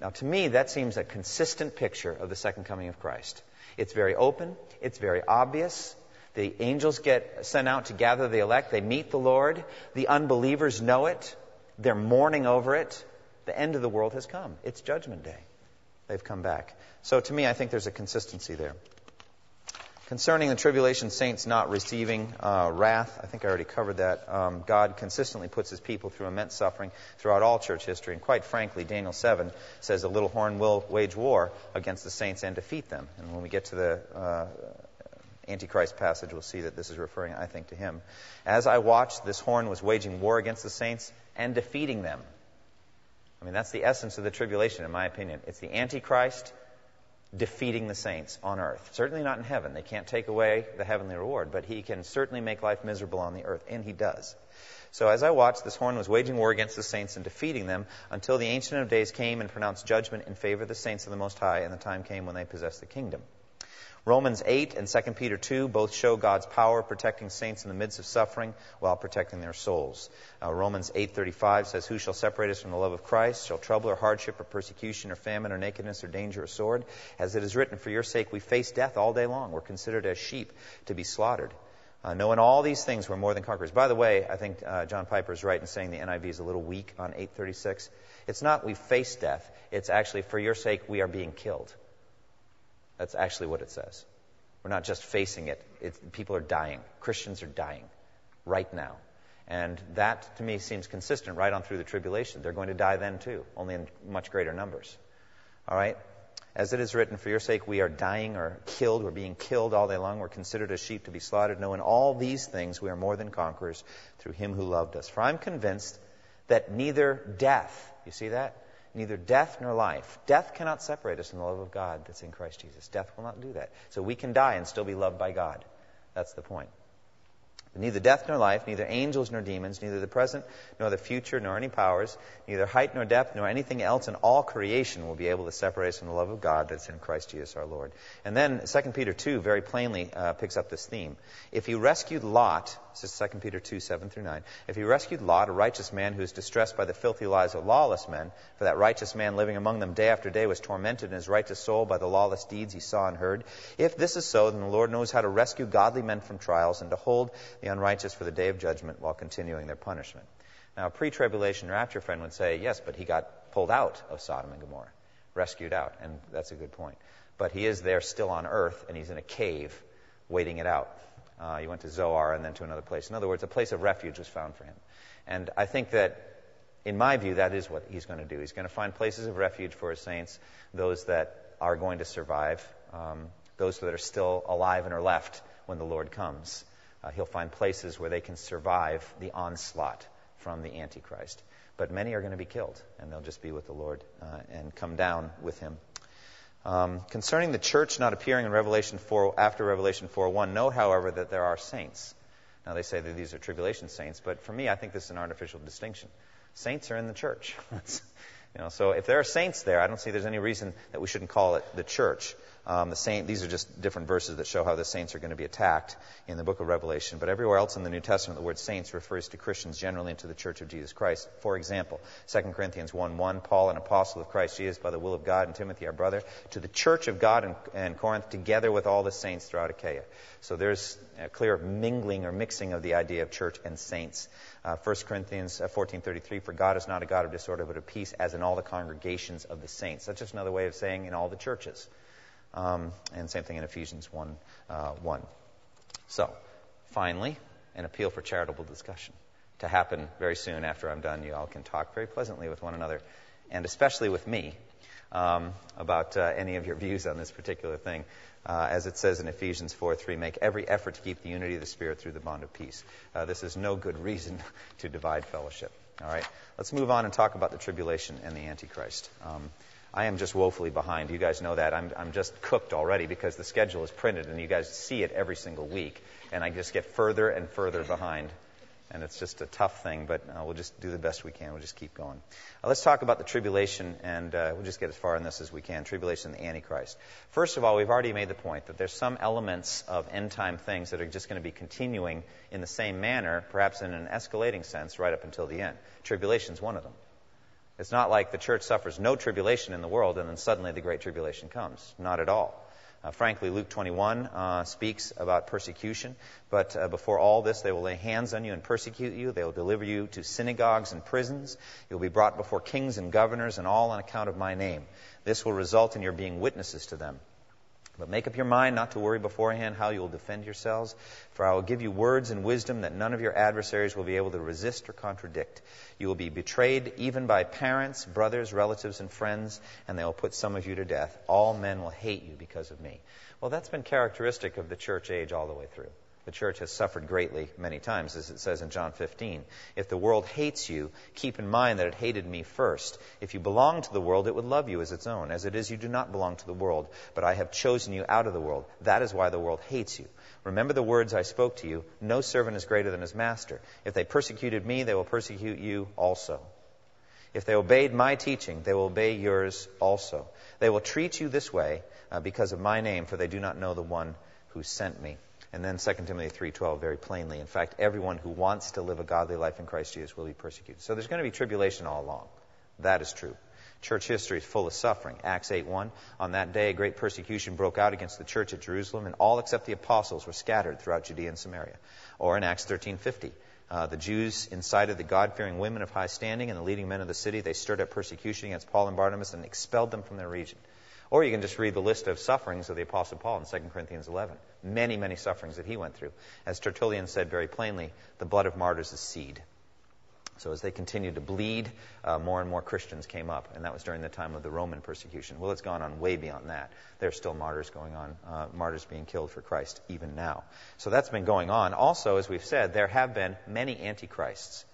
Now, to me, that seems a consistent picture of the second coming of Christ. It's very open, it's very obvious. The angels get sent out to gather the elect. They meet the Lord. The unbelievers know it. They're mourning over it. The end of the world has come. It's Judgment Day. They've come back. So, to me, I think there's a consistency there. Concerning the tribulation saints not receiving uh, wrath, I think I already covered that. Um, God consistently puts his people through immense suffering throughout all church history. And quite frankly, Daniel 7 says the little horn will wage war against the saints and defeat them. And when we get to the uh, Antichrist passage, we'll see that this is referring, I think, to him. As I watched, this horn was waging war against the saints and defeating them. I mean, that's the essence of the tribulation, in my opinion. It's the Antichrist defeating the saints on earth. Certainly not in heaven. They can't take away the heavenly reward, but he can certainly make life miserable on the earth, and he does. So as I watched, this horn was waging war against the saints and defeating them until the Ancient of Days came and pronounced judgment in favor of the saints of the Most High, and the time came when they possessed the kingdom. Romans 8 and 2 Peter 2 both show God's power protecting saints in the midst of suffering while protecting their souls. Uh, Romans 8:35 says, "Who shall separate us from the love of Christ? Shall trouble or hardship or persecution or famine or nakedness or danger or sword? As it is written, for your sake we face death all day long. We're considered as sheep to be slaughtered." Uh, knowing all these things, we're more than conquerors. By the way, I think uh, John Piper is right in saying the NIV is a little weak on 836. It's not we face death. It's actually for your sake we are being killed. That's actually what it says. We're not just facing it. it. People are dying. Christians are dying right now. And that, to me, seems consistent right on through the tribulation. They're going to die then, too, only in much greater numbers. All right? As it is written, for your sake we are dying or killed. We're being killed all day long. We're considered as sheep to be slaughtered. No, in all these things we are more than conquerors through him who loved us. For I'm convinced that neither death, you see that? Neither death nor life. Death cannot separate us from the love of God that's in Christ Jesus. Death will not do that. So we can die and still be loved by God. That's the point. Neither death nor life, neither angels nor demons, neither the present nor the future, nor any powers, neither height nor depth, nor anything else in all creation will be able to separate us from the love of God that's in Christ Jesus our Lord. And then 2 Peter 2 very plainly uh, picks up this theme. If he rescued Lot, this is 2 Peter 2, 7 through 9, if he rescued Lot, a righteous man who is distressed by the filthy lives of lawless men, for that righteous man living among them day after day was tormented in his righteous soul by the lawless deeds he saw and heard, if this is so, then the Lord knows how to rescue godly men from trials and to hold the unrighteous for the day of judgment while continuing their punishment. Now, a pre tribulation rapture friend would say, yes, but he got pulled out of Sodom and Gomorrah, rescued out, and that's a good point. But he is there still on earth, and he's in a cave waiting it out. Uh, he went to Zoar and then to another place. In other words, a place of refuge was found for him. And I think that, in my view, that is what he's going to do. He's going to find places of refuge for his saints, those that are going to survive, um, those that are still alive and are left when the Lord comes uh, he'll find places where they can survive the onslaught from the Antichrist. But many are going to be killed, and they'll just be with the Lord uh, and come down with him. Um, concerning the church not appearing in Revelation 4 after Revelation 4:1, note, however, that there are saints. Now they say that these are tribulation saints, but for me, I think this is an artificial distinction. Saints are in the church. (laughs) you know, so if there are saints there, I don't see there's any reason that we shouldn't call it the church. Um, the saint, these are just different verses that show how the saints are going to be attacked in the book of Revelation. But everywhere else in the New Testament, the word saints refers to Christians generally and to the church of Jesus Christ. For example, 2 Corinthians 1 1, Paul, an apostle of Christ Jesus by the will of God, and Timothy, our brother, to the church of God in, in Corinth, together with all the saints throughout Achaia. So there's a clear mingling or mixing of the idea of church and saints. Uh, 1 Corinthians 14:33, uh, for God is not a God of disorder, but of peace, as in all the congregations of the saints. That's just another way of saying in all the churches. Um, and same thing in Ephesians 1, uh, 1. So, finally, an appeal for charitable discussion to happen very soon after I'm done. You all can talk very pleasantly with one another, and especially with me, um, about uh, any of your (laughs) views on this particular thing. Uh, as it says in Ephesians 4:3, make every effort to keep the unity of the Spirit through the bond of peace. Uh, this is no good reason (laughs) to divide fellowship. All right, let's move on and talk about the tribulation and the Antichrist. Um, I am just woefully behind. You guys know that. I'm, I'm just cooked already because the schedule is printed and you guys see it every single week. And I just get further and further behind. And it's just a tough thing, but uh, we'll just do the best we can. We'll just keep going. Uh, let's talk about the tribulation, and uh, we'll just get as far in this as we can. Tribulation and the Antichrist. First of all, we've already made the point that there's some elements of end time things that are just going to be continuing in the same manner, perhaps in an escalating sense, right up until the end. Tribulation is one of them. It's not like the church suffers no tribulation in the world and then suddenly the great tribulation comes. Not at all. Uh, frankly, Luke 21 uh, speaks about persecution, but uh, before all this, they will lay hands on you and persecute you. They will deliver you to synagogues and prisons. You will be brought before kings and governors, and all on account of my name. This will result in your being witnesses to them. But make up your mind not to worry beforehand how you will defend yourselves, for I will give you words and wisdom that none of your adversaries will be able to resist or contradict. You will be betrayed even by parents, brothers, relatives, and friends, and they will put some of you to death. All men will hate you because of me. Well, that's been characteristic of the church age all the way through. The church has suffered greatly many times, as it says in John 15. If the world hates you, keep in mind that it hated me first. If you belong to the world, it would love you as its own. As it is, you do not belong to the world, but I have chosen you out of the world. That is why the world hates you. Remember the words I spoke to you. No servant is greater than his master. If they persecuted me, they will persecute you also. If they obeyed my teaching, they will obey yours also. They will treat you this way uh, because of my name, for they do not know the one who sent me. And then 2 Timothy 3:12 very plainly. In fact, everyone who wants to live a godly life in Christ Jesus will be persecuted. So there's going to be tribulation all along. That is true. Church history is full of suffering. Acts 8:1 On that day a great persecution broke out against the church at Jerusalem and all except the apostles were scattered throughout Judea and Samaria. Or in Acts 13:50 uh, the Jews incited the God fearing women of high standing and the leading men of the city. They stirred up persecution against Paul and Barnabas and expelled them from their region. Or you can just read the list of sufferings of the Apostle Paul in 2 Corinthians 11. Many, many sufferings that he went through. As Tertullian said very plainly, the blood of martyrs is seed. So as they continued to bleed, uh, more and more Christians came up, and that was during the time of the Roman persecution. Well, it's gone on way beyond that. There are still martyrs going on, uh, martyrs being killed for Christ even now. So that's been going on. Also, as we've said, there have been many antichrists.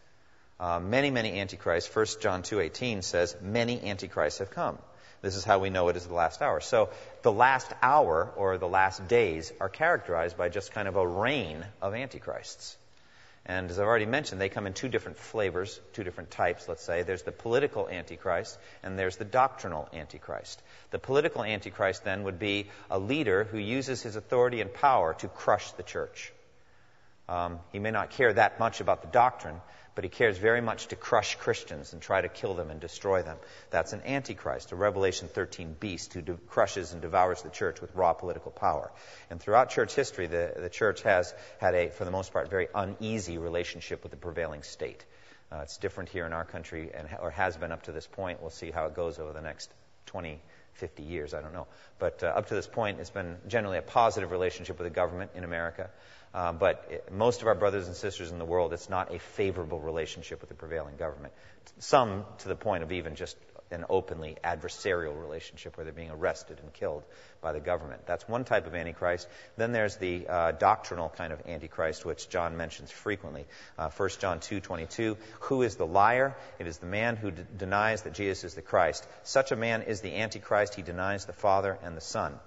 Uh, many, many antichrists. 1 John 2.18 says, many antichrists have come. This is how we know it is the last hour. So the last hour or the last days are characterized by just kind of a reign of antichrists. And as I've already mentioned, they come in two different flavors, two different types, let's say. There's the political antichrist and there's the doctrinal antichrist. The political antichrist then would be a leader who uses his authority and power to crush the church. Um, he may not care that much about the doctrine, but he cares very much to crush Christians and try to kill them and destroy them. That's an antichrist, a Revelation 13 beast who de- crushes and devours the church with raw political power. And throughout church history, the, the church has had a, for the most part, very uneasy relationship with the prevailing state. Uh, it's different here in our country, and or has been up to this point. We'll see how it goes over the next 20, 50 years. I don't know. But uh, up to this point, it's been generally a positive relationship with the government in America. Uh, but most of our brothers and sisters in the world, it's not a favorable relationship with the prevailing government. Some to the point of even just an openly adversarial relationship where they're being arrested and killed by the government. That's one type of antichrist. Then there's the uh, doctrinal kind of antichrist, which John mentions frequently. Uh, 1 John 2:22. Who is the liar? It is the man who d- denies that Jesus is the Christ. Such a man is the antichrist. He denies the Father and the Son.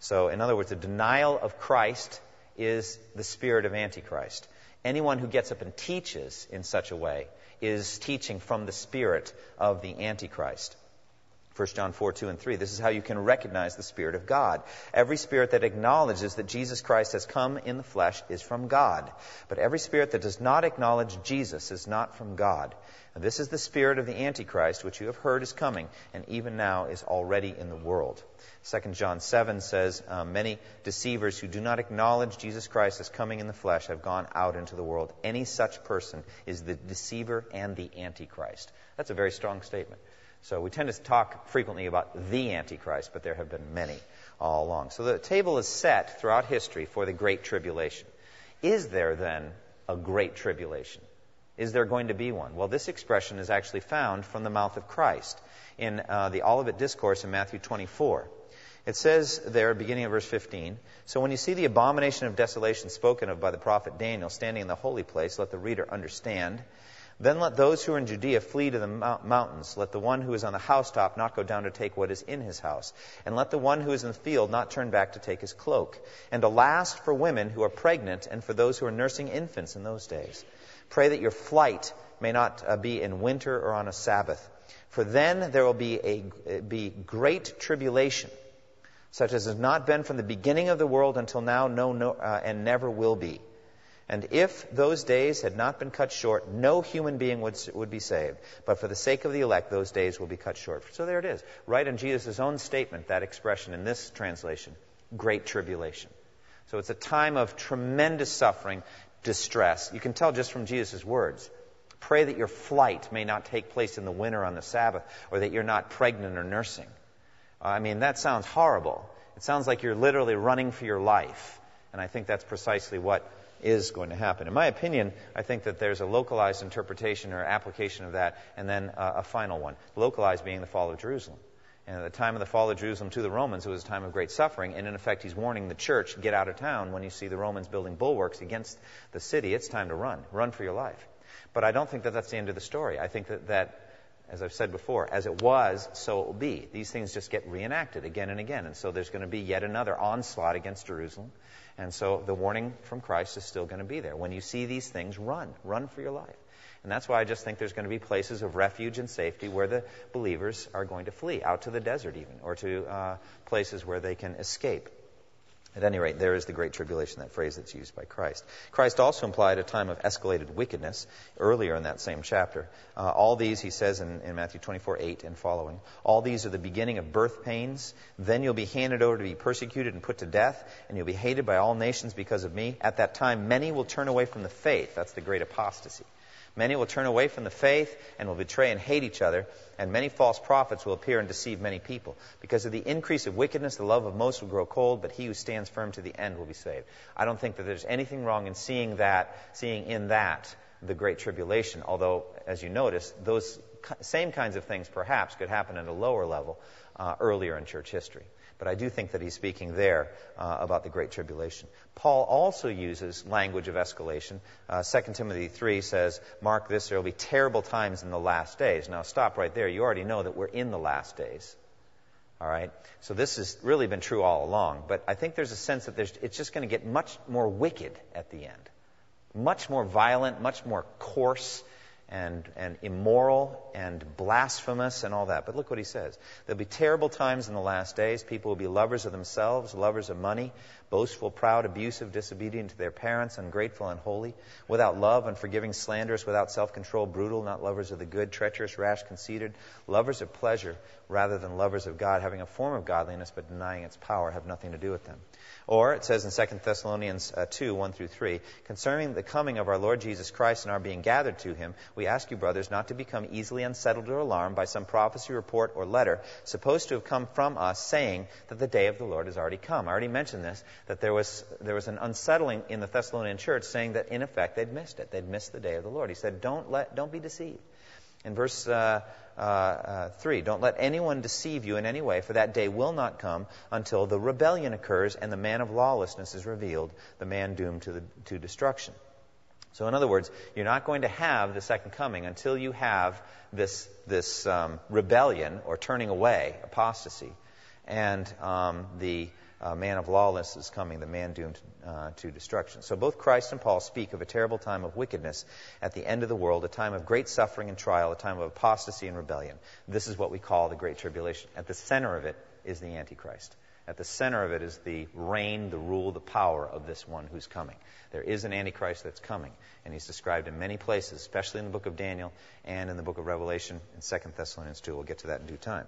So, in other words, the denial of Christ is the spirit of Antichrist. Anyone who gets up and teaches in such a way is teaching from the spirit of the Antichrist. 1 John 4, 2 and 3. This is how you can recognize the Spirit of God. Every spirit that acknowledges that Jesus Christ has come in the flesh is from God. But every spirit that does not acknowledge Jesus is not from God. And this is the spirit of the Antichrist, which you have heard is coming, and even now is already in the world. 2 John 7 says, uh, Many deceivers who do not acknowledge Jesus Christ as coming in the flesh have gone out into the world. Any such person is the deceiver and the Antichrist. That's a very strong statement. So we tend to talk frequently about the Antichrist, but there have been many all along. So the table is set throughout history for the Great Tribulation. Is there then a Great Tribulation? Is there going to be one? Well, this expression is actually found from the mouth of Christ in uh, the Olivet Discourse in Matthew 24. It says there, beginning of verse 15, So when you see the abomination of desolation spoken of by the prophet Daniel standing in the holy place, let the reader understand. Then let those who are in Judea flee to the mountains. Let the one who is on the housetop not go down to take what is in his house. And let the one who is in the field not turn back to take his cloak. And alas for women who are pregnant and for those who are nursing infants in those days. Pray that your flight may not uh, be in winter or on a Sabbath. For then there will be a be great tribulation, such as has not been from the beginning of the world until now, no, no, uh, and never will be and if those days had not been cut short, no human being would, would be saved. But for the sake of the elect, those days will be cut short. So there it is. Right in Jesus' own statement, that expression in this translation great tribulation. So it's a time of tremendous suffering, distress. You can tell just from Jesus' words. Pray that your flight may not take place in the winter on the Sabbath, or that you're not pregnant or nursing. I mean, that sounds horrible. It sounds like you're literally running for your life. And I think that's precisely what is going to happen. In my opinion, I think that there's a localized interpretation or application of that, and then uh, a final one. Localized being the fall of Jerusalem. And at the time of the fall of Jerusalem to the Romans, it was a time of great suffering. And in effect, he's warning the church get out of town when you see the Romans building bulwarks against the city. It's time to run. Run for your life. But I don't think that that's the end of the story. I think that, that as I've said before, as it was, so it will be. These things just get reenacted again and again. And so there's going to be yet another onslaught against Jerusalem. And so the warning from Christ is still going to be there. When you see these things, run. Run for your life. And that's why I just think there's going to be places of refuge and safety where the believers are going to flee, out to the desert even, or to uh, places where they can escape. At any rate, there is the Great Tribulation, that phrase that's used by Christ. Christ also implied a time of escalated wickedness earlier in that same chapter. Uh, all these, he says in, in Matthew 24, 8 and following, all these are the beginning of birth pains. Then you'll be handed over to be persecuted and put to death, and you'll be hated by all nations because of me. At that time, many will turn away from the faith. That's the great apostasy. Many will turn away from the faith and will betray and hate each other, and many false prophets will appear and deceive many people. Because of the increase of wickedness, the love of most will grow cold, but he who stands firm to the end will be saved. I don't think that there's anything wrong in seeing that, seeing in that the great tribulation, although, as you notice, those same kinds of things perhaps could happen at a lower level uh, earlier in church history. But I do think that he's speaking there uh, about the Great Tribulation. Paul also uses language of escalation. Uh, 2 Timothy 3 says, Mark this, there will be terrible times in the last days. Now, stop right there. You already know that we're in the last days. All right? So this has really been true all along. But I think there's a sense that it's just going to get much more wicked at the end. Much more violent, much more coarse, and, and immoral and blasphemous and all that. But look what he says. There'll be terrible times in the last days. People will be lovers of themselves, lovers of money, boastful, proud, abusive, disobedient to their parents, ungrateful, unholy, without love, unforgiving, slanderous, without self control, brutal, not lovers of the good, treacherous, rash, conceited, lovers of pleasure rather than lovers of God, having a form of godliness but denying its power, have nothing to do with them. Or it says in 2 Thessalonians uh, 2, 1 through 3, concerning the coming of our Lord Jesus Christ and our being gathered to him, we ask you, brothers, not to become easily unsettled or alarmed by some prophecy, report, or letter supposed to have come from us saying that the day of the Lord has already come. I already mentioned this, that there was, there was an unsettling in the Thessalonian church saying that in effect they'd missed it. They'd missed the day of the Lord. He said, don't, let, don't be deceived. In verse uh, uh, uh, 3, don't let anyone deceive you in any way, for that day will not come until the rebellion occurs and the man of lawlessness is revealed, the man doomed to, the, to destruction. So, in other words, you're not going to have the second coming until you have this, this um, rebellion or turning away, apostasy, and um, the uh, man of lawlessness is coming, the man doomed uh, to destruction. So both Christ and Paul speak of a terrible time of wickedness at the end of the world, a time of great suffering and trial, a time of apostasy and rebellion. This is what we call the Great Tribulation. At the center of it is the Antichrist. At the center of it is the reign, the rule, the power of this one who's coming. There is an Antichrist that's coming, and he's described in many places, especially in the book of Daniel and in the book of Revelation and Second Thessalonians 2. We'll get to that in due time.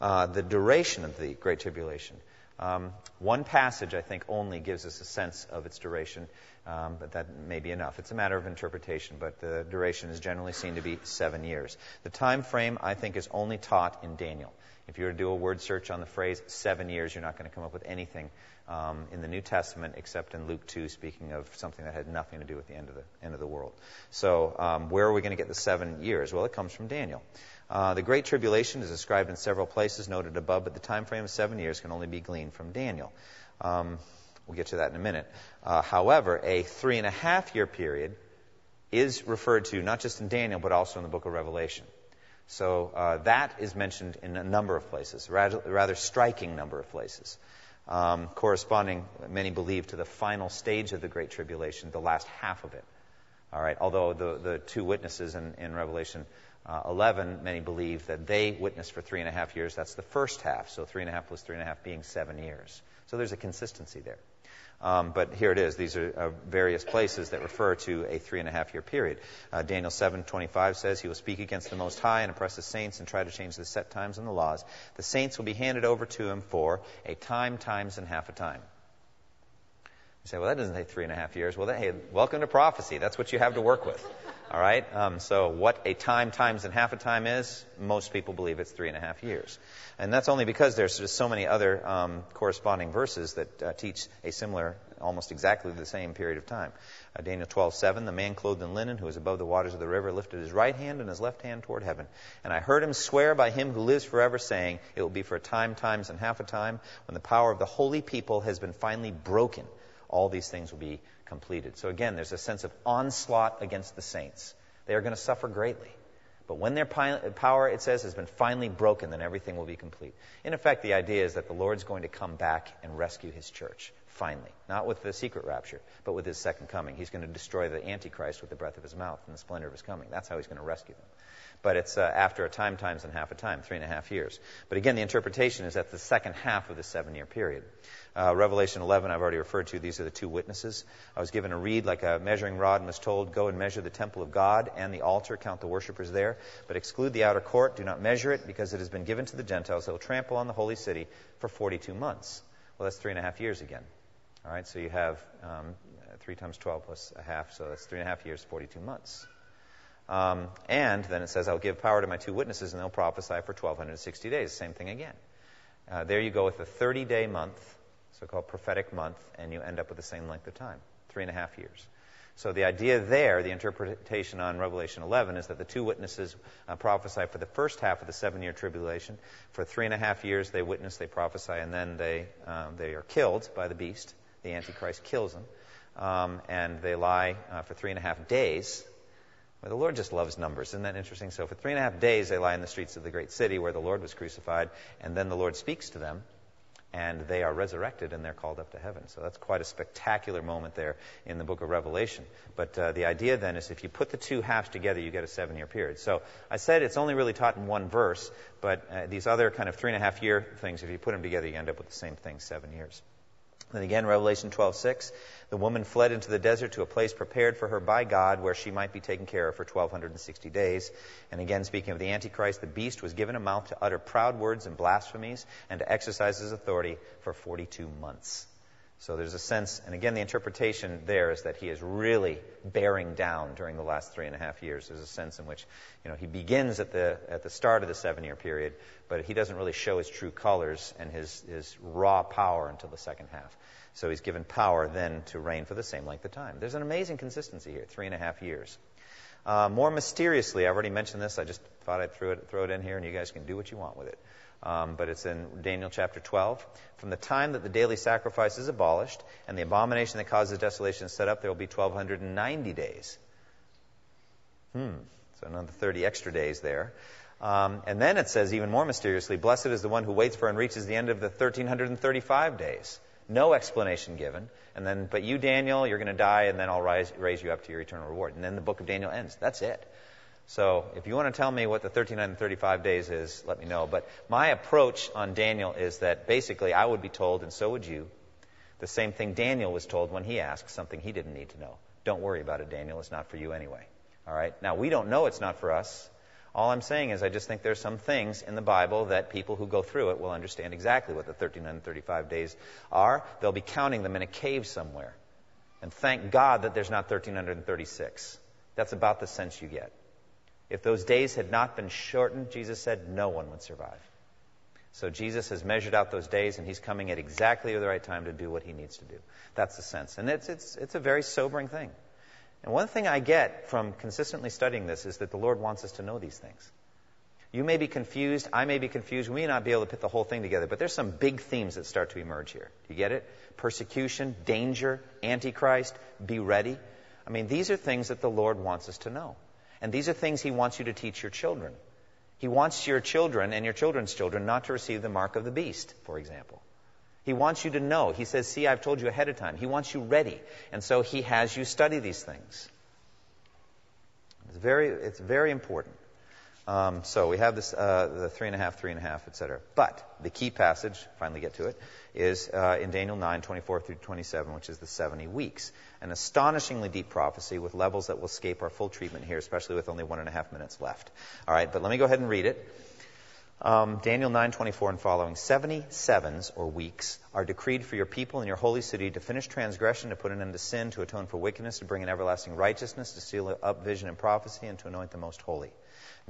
Uh, the duration of the Great Tribulation um, one passage, I think, only gives us a sense of its duration, um, but that may be enough. It's a matter of interpretation, but the duration is generally seen to be seven years. The time frame, I think, is only taught in Daniel. If you were to do a word search on the phrase seven years, you're not going to come up with anything um, in the New Testament except in Luke 2, speaking of something that had nothing to do with the end of the end of the world. So, um, where are we going to get the seven years? Well, it comes from Daniel. Uh, the Great Tribulation is described in several places noted above, but the time frame of seven years can only be gleaned from Daniel. Um, we'll get to that in a minute. Uh, however, a three and a half year period is referred to not just in Daniel, but also in the book of Revelation. So uh, that is mentioned in a number of places, rather, rather striking number of places. Um, corresponding, many believe, to the final stage of the Great Tribulation, the last half of it. All right, although the, the two witnesses in, in Revelation uh, 11, many believe that they witnessed for three and a half years. That's the first half. So three and a half plus three and a half being seven years. So there's a consistency there. Um, but here it is. These are uh, various places that refer to a three and a half year period. Uh, Daniel 7:25 says, "He will speak against the Most High and oppress the saints and try to change the set times and the laws. The saints will be handed over to him for a time, times, and half a time." You say, "Well, that doesn't take three and a half years." Well, hey, welcome to prophecy. That's what you have to work with. All right? Um, so, what a time times and half a time is, most people believe it's three and a half years. And that's only because there's just so many other um, corresponding verses that uh, teach a similar, almost exactly the same period of time. Uh, Daniel 12:7, the man clothed in linen who was above the waters of the river lifted his right hand and his left hand toward heaven. And I heard him swear by him who lives forever, saying, It will be for a time, times, and half a time, when the power of the holy people has been finally broken. All these things will be completed. So again, there's a sense of onslaught against the saints. They are going to suffer greatly. But when their power, it says, has been finally broken, then everything will be complete. In effect, the idea is that the Lord's going to come back and rescue his church, finally. Not with the secret rapture, but with his second coming. He's going to destroy the Antichrist with the breath of his mouth and the splendor of his coming. That's how he's going to rescue them but it's uh, after a time, times, and half a time, three and a half years. But again, the interpretation is at the second half of the seven year period. Uh, Revelation 11, I've already referred to. These are the two witnesses. I was given a reed like a measuring rod and was told, Go and measure the temple of God and the altar, count the worshippers there, but exclude the outer court. Do not measure it, because it has been given to the Gentiles. They will trample on the holy city for 42 months. Well, that's three and a half years again. All right, so you have um, 3 times 12 plus a half, so that's three and a half years, 42 months. Um, and then it says, I'll give power to my two witnesses, and they'll prophesy for 1,260 days. Same thing again. Uh, there you go with a 30 day month, so called prophetic month, and you end up with the same length of time three and a half years. So the idea there, the interpretation on Revelation 11, is that the two witnesses uh, prophesy for the first half of the seven year tribulation. For three and a half years, they witness, they prophesy, and then they, um, they are killed by the beast. The Antichrist kills them. Um, and they lie uh, for three and a half days well, the Lord just loves numbers. Isn't that interesting? So for three and a half days, they lie in the streets of the great city where the Lord was crucified, and then the Lord speaks to them, and they are resurrected and they're called up to heaven. So that's quite a spectacular moment there in the book of Revelation. But uh, the idea then is if you put the two halves together, you get a seven year period. So I said it's only really taught in one verse, but uh, these other kind of three and a half year things, if you put them together, you end up with the same thing, seven years. Then again, Revelation 12:6, the woman fled into the desert to a place prepared for her by God, where she might be taken care of for 1260 days. And again, speaking of the Antichrist, the beast was given a mouth to utter proud words and blasphemies, and to exercise his authority for 42 months. So there's a sense, and again, the interpretation there is that he is really bearing down during the last three and a half years. There's a sense in which, you know, he begins at the at the start of the seven-year period, but he doesn't really show his true colors and his his raw power until the second half. So he's given power then to reign for the same length of time. There's an amazing consistency here, three and a half years. Uh, more mysteriously, I've already mentioned this. I just thought I'd throw it, throw it in here, and you guys can do what you want with it um, but it's in Daniel chapter 12. From the time that the daily sacrifice is abolished and the abomination that causes desolation is set up, there will be 1,290 days. Hmm. So another 30 extra days there. Um, and then it says, even more mysteriously, blessed is the one who waits for and reaches the end of the 1,335 days. No explanation given. And then, but you, Daniel, you're going to die, and then I'll rise, raise you up to your eternal reward. And then the book of Daniel ends. That's it. So if you want to tell me what the 39 and 35 days is, let me know. But my approach on Daniel is that basically I would be told, and so would you, the same thing Daniel was told when he asked something he didn't need to know. Don't worry about it, Daniel. It's not for you anyway. All right? Now, we don't know it's not for us. All I'm saying is I just think there's some things in the Bible that people who go through it will understand exactly what the 39 and 35 days are. They'll be counting them in a cave somewhere. And thank God that there's not 1336. That's about the sense you get. If those days had not been shortened, Jesus said, no one would survive. So Jesus has measured out those days, and he's coming at exactly the right time to do what he needs to do. That's the sense. And it's, it's, it's a very sobering thing. And one thing I get from consistently studying this is that the Lord wants us to know these things. You may be confused, I may be confused, we may not be able to put the whole thing together, but there's some big themes that start to emerge here. You get it? Persecution, danger, antichrist, be ready. I mean, these are things that the Lord wants us to know. And these are things He wants you to teach your children. He wants your children and your children's children not to receive the mark of the beast, for example. He wants you to know. He says, See, I've told you ahead of time. He wants you ready. And so he has you study these things. It's very, it's very important. Um, so we have this, uh, the three and a half, three and a half, etc. But the key passage, finally get to it, is uh, in Daniel 9, 24 through 27, which is the 70 weeks. An astonishingly deep prophecy with levels that will escape our full treatment here, especially with only one and a half minutes left. All right, but let me go ahead and read it. Um, Daniel 9:24 and following. Seventy sevens or weeks are decreed for your people in your holy city to finish transgression, to put an end to sin, to atone for wickedness, to bring in everlasting righteousness, to seal up vision and prophecy, and to anoint the most holy.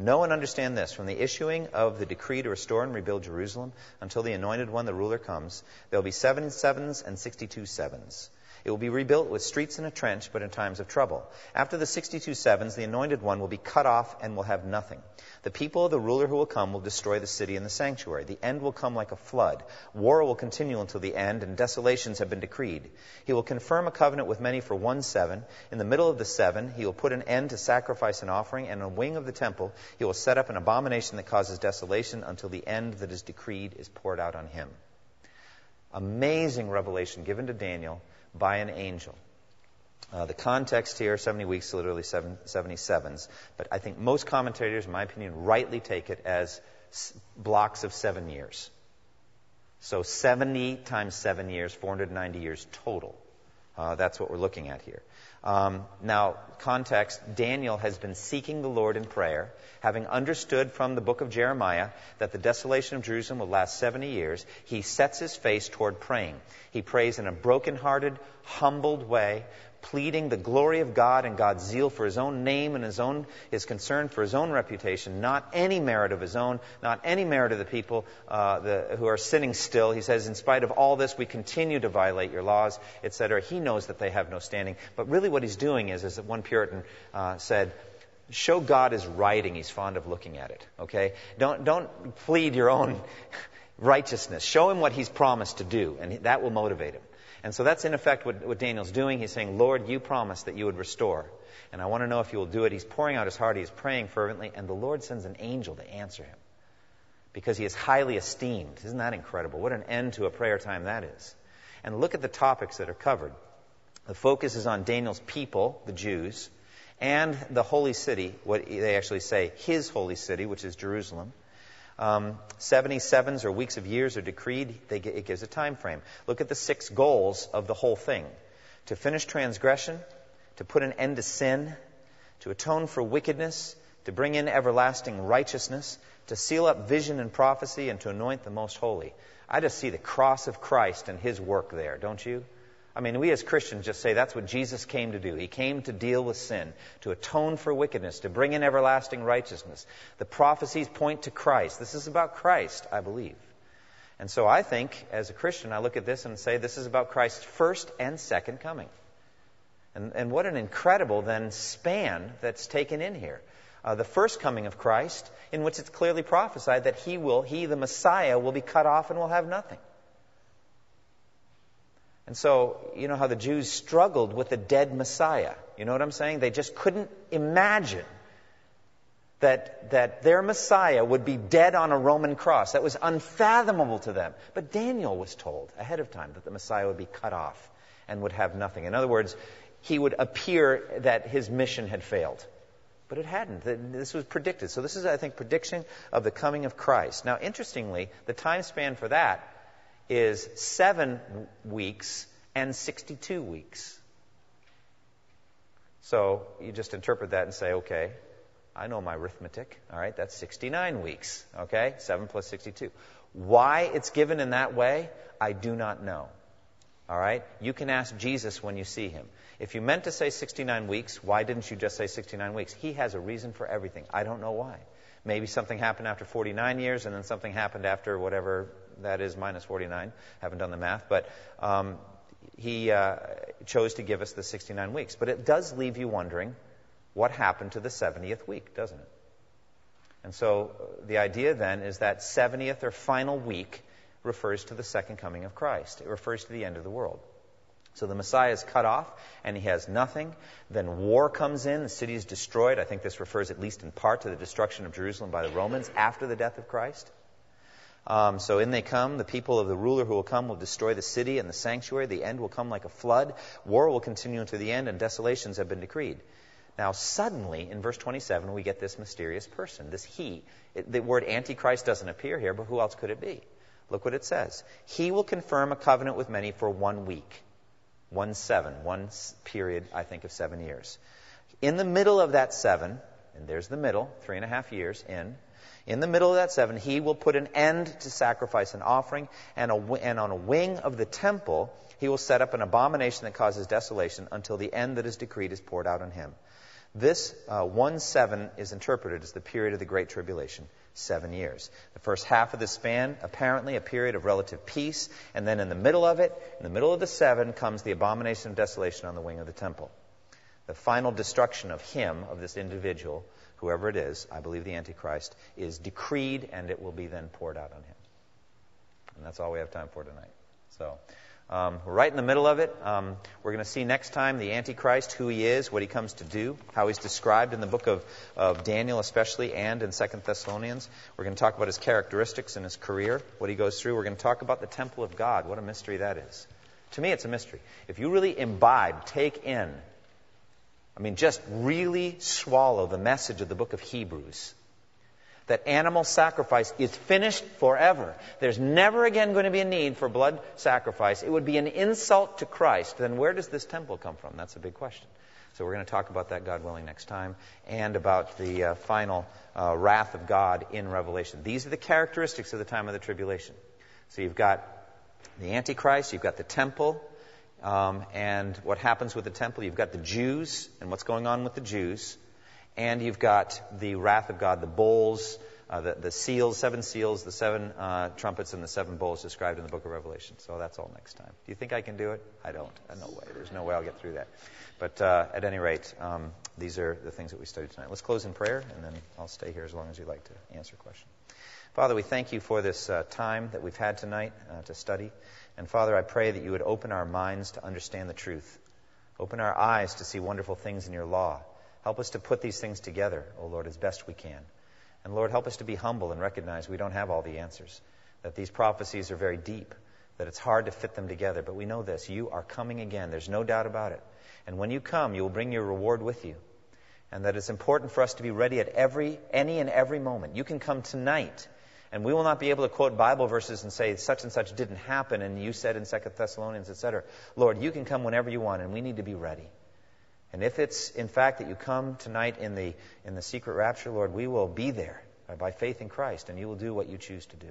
Know and understand this: from the issuing of the decree to restore and rebuild Jerusalem until the anointed one, the ruler, comes, there will be seven sevens and sixty-two sevens. It will be rebuilt with streets and a trench, but in times of trouble. After the 62 sevens, the anointed one will be cut off and will have nothing. The people of the ruler who will come will destroy the city and the sanctuary. The end will come like a flood. War will continue until the end, and desolations have been decreed. He will confirm a covenant with many for one seven. In the middle of the seven, he will put an end to sacrifice and offering, and in a wing of the temple, he will set up an abomination that causes desolation until the end that is decreed is poured out on him. Amazing revelation given to Daniel by an angel. Uh, the context here, 70 weeks, literally seven, 77s. But I think most commentators, in my opinion, rightly take it as s- blocks of seven years. So 70 times seven years, 490 years total. Uh, that's what we're looking at here. Um, now, context Daniel has been seeking the Lord in prayer, having understood from the book of Jeremiah that the desolation of Jerusalem will last 70 years. He sets his face toward praying. He prays in a broken-hearted, humbled way, pleading the glory of God and God's zeal for his own name and his own his concern for his own reputation, not any merit of his own, not any merit of the people uh, the, who are sinning still. He says, in spite of all this, we continue to violate your laws, etc. He knows that they have no standing, but really what he's doing is, as one Puritan uh, said. Show God is writing. He's fond of looking at it. Okay? Don't, don't plead your own (laughs) righteousness. Show him what he's promised to do, and that will motivate him. And so that's in effect what, what Daniel's doing. He's saying, Lord, you promised that you would restore. And I want to know if you will do it. He's pouring out his heart. He's praying fervently. And the Lord sends an angel to answer him because he is highly esteemed. Isn't that incredible? What an end to a prayer time that is. And look at the topics that are covered. The focus is on Daniel's people, the Jews, and the holy city, what they actually say, his holy city, which is Jerusalem. Um, 77s or weeks of years are decreed. They, it gives a time frame. Look at the six goals of the whole thing to finish transgression, to put an end to sin, to atone for wickedness, to bring in everlasting righteousness, to seal up vision and prophecy, and to anoint the most holy. I just see the cross of Christ and his work there, don't you? I mean, we as Christians just say that's what Jesus came to do. He came to deal with sin, to atone for wickedness, to bring in everlasting righteousness. The prophecies point to Christ. This is about Christ, I believe. And so I think, as a Christian, I look at this and say this is about Christ's first and second coming. And, and what an incredible, then, span that's taken in here. Uh, the first coming of Christ, in which it's clearly prophesied that he will, he, the Messiah, will be cut off and will have nothing. And so, you know how the Jews struggled with the dead Messiah. You know what I'm saying? They just couldn't imagine that, that their Messiah would be dead on a Roman cross. That was unfathomable to them. But Daniel was told ahead of time that the Messiah would be cut off and would have nothing. In other words, he would appear that his mission had failed. But it hadn't. This was predicted. So this is, I think, prediction of the coming of Christ. Now, interestingly, the time span for that is seven weeks and 62 weeks. So you just interpret that and say, okay, I know my arithmetic. All right, that's 69 weeks. Okay, 7 plus 62. Why it's given in that way, I do not know. All right, you can ask Jesus when you see him. If you meant to say 69 weeks, why didn't you just say 69 weeks? He has a reason for everything. I don't know why. Maybe something happened after 49 years, and then something happened after whatever that is minus 49. Haven't done the math, but um, he uh, chose to give us the 69 weeks. But it does leave you wondering what happened to the 70th week, doesn't it? And so uh, the idea then is that 70th or final week refers to the second coming of Christ. It refers to the end of the world. So the Messiah is cut off and he has nothing. Then war comes in, the city is destroyed. I think this refers at least in part to the destruction of Jerusalem by the Romans after the death of Christ. Um, so in they come. The people of the ruler who will come will destroy the city and the sanctuary. The end will come like a flood. War will continue unto the end, and desolations have been decreed. Now, suddenly, in verse 27, we get this mysterious person, this he. It, the word Antichrist doesn't appear here, but who else could it be? Look what it says. He will confirm a covenant with many for one week. One seven, one period, I think, of seven years. In the middle of that seven, and there's the middle, three and a half years in, in the middle of that seven, he will put an end to sacrifice and offering, and, a, and on a wing of the temple, he will set up an abomination that causes desolation until the end that is decreed is poured out on him. This uh, 1 7 is interpreted as the period of the Great Tribulation seven years. The first half of the span, apparently a period of relative peace, and then in the middle of it, in the middle of the seven, comes the abomination of desolation on the wing of the temple. The final destruction of him, of this individual, whoever it is, I believe the Antichrist, is decreed and it will be then poured out on him. And that's all we have time for tonight. So. Um, we're right in the middle of it. Um, we're going to see next time the Antichrist, who he is, what he comes to do, how he's described in the book of, of Daniel, especially, and in Second Thessalonians. We're going to talk about his characteristics and his career, what he goes through. We're going to talk about the temple of God. What a mystery that is. To me, it's a mystery. If you really imbibe, take in, I mean, just really swallow the message of the book of Hebrews, that animal sacrifice is finished forever. There's never again going to be a need for blood sacrifice. It would be an insult to Christ. Then where does this temple come from? That's a big question. So we're going to talk about that, God willing, next time, and about the uh, final uh, wrath of God in Revelation. These are the characteristics of the time of the tribulation. So you've got the Antichrist, you've got the temple, um, and what happens with the temple. You've got the Jews and what's going on with the Jews and you've got the wrath of God, the bowls, uh, the, the seals, seven seals, the seven uh, trumpets, and the seven bowls described in the book of Revelation. So that's all next time. Do you think I can do it? I don't. Uh, no way. There's no way I'll get through that. But uh, at any rate, um, these are the things that we studied tonight. Let's close in prayer, and then I'll stay here as long as you'd like to answer questions. Father, we thank you for this uh, time that we've had tonight uh, to study. And Father, I pray that you would open our minds to understand the truth. Open our eyes to see wonderful things in your law. Help us to put these things together, O oh Lord, as best we can. And Lord, help us to be humble and recognize we don't have all the answers, that these prophecies are very deep, that it's hard to fit them together. But we know this you are coming again. There's no doubt about it. And when you come, you will bring your reward with you. And that it's important for us to be ready at every, any and every moment. You can come tonight, and we will not be able to quote Bible verses and say such and such didn't happen, and you said in Second Thessalonians, etc. Lord, you can come whenever you want, and we need to be ready. And if it's in fact that you come tonight in the, in the secret rapture, Lord, we will be there by faith in Christ, and you will do what you choose to do.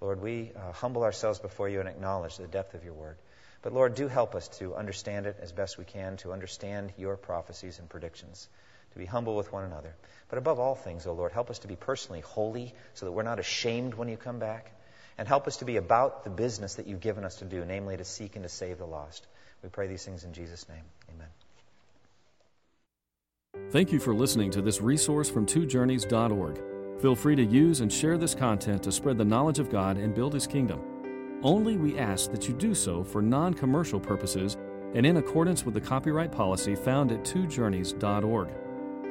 Lord, we uh, humble ourselves before you and acknowledge the depth of your word. But Lord, do help us to understand it as best we can, to understand your prophecies and predictions, to be humble with one another. But above all things, O Lord, help us to be personally holy so that we're not ashamed when you come back. And help us to be about the business that you've given us to do, namely to seek and to save the lost. We pray these things in Jesus' name. Amen. Thank you for listening to this resource from twojourneys.org. Feel free to use and share this content to spread the knowledge of God and build His kingdom. Only we ask that you do so for non commercial purposes and in accordance with the copyright policy found at twojourneys.org.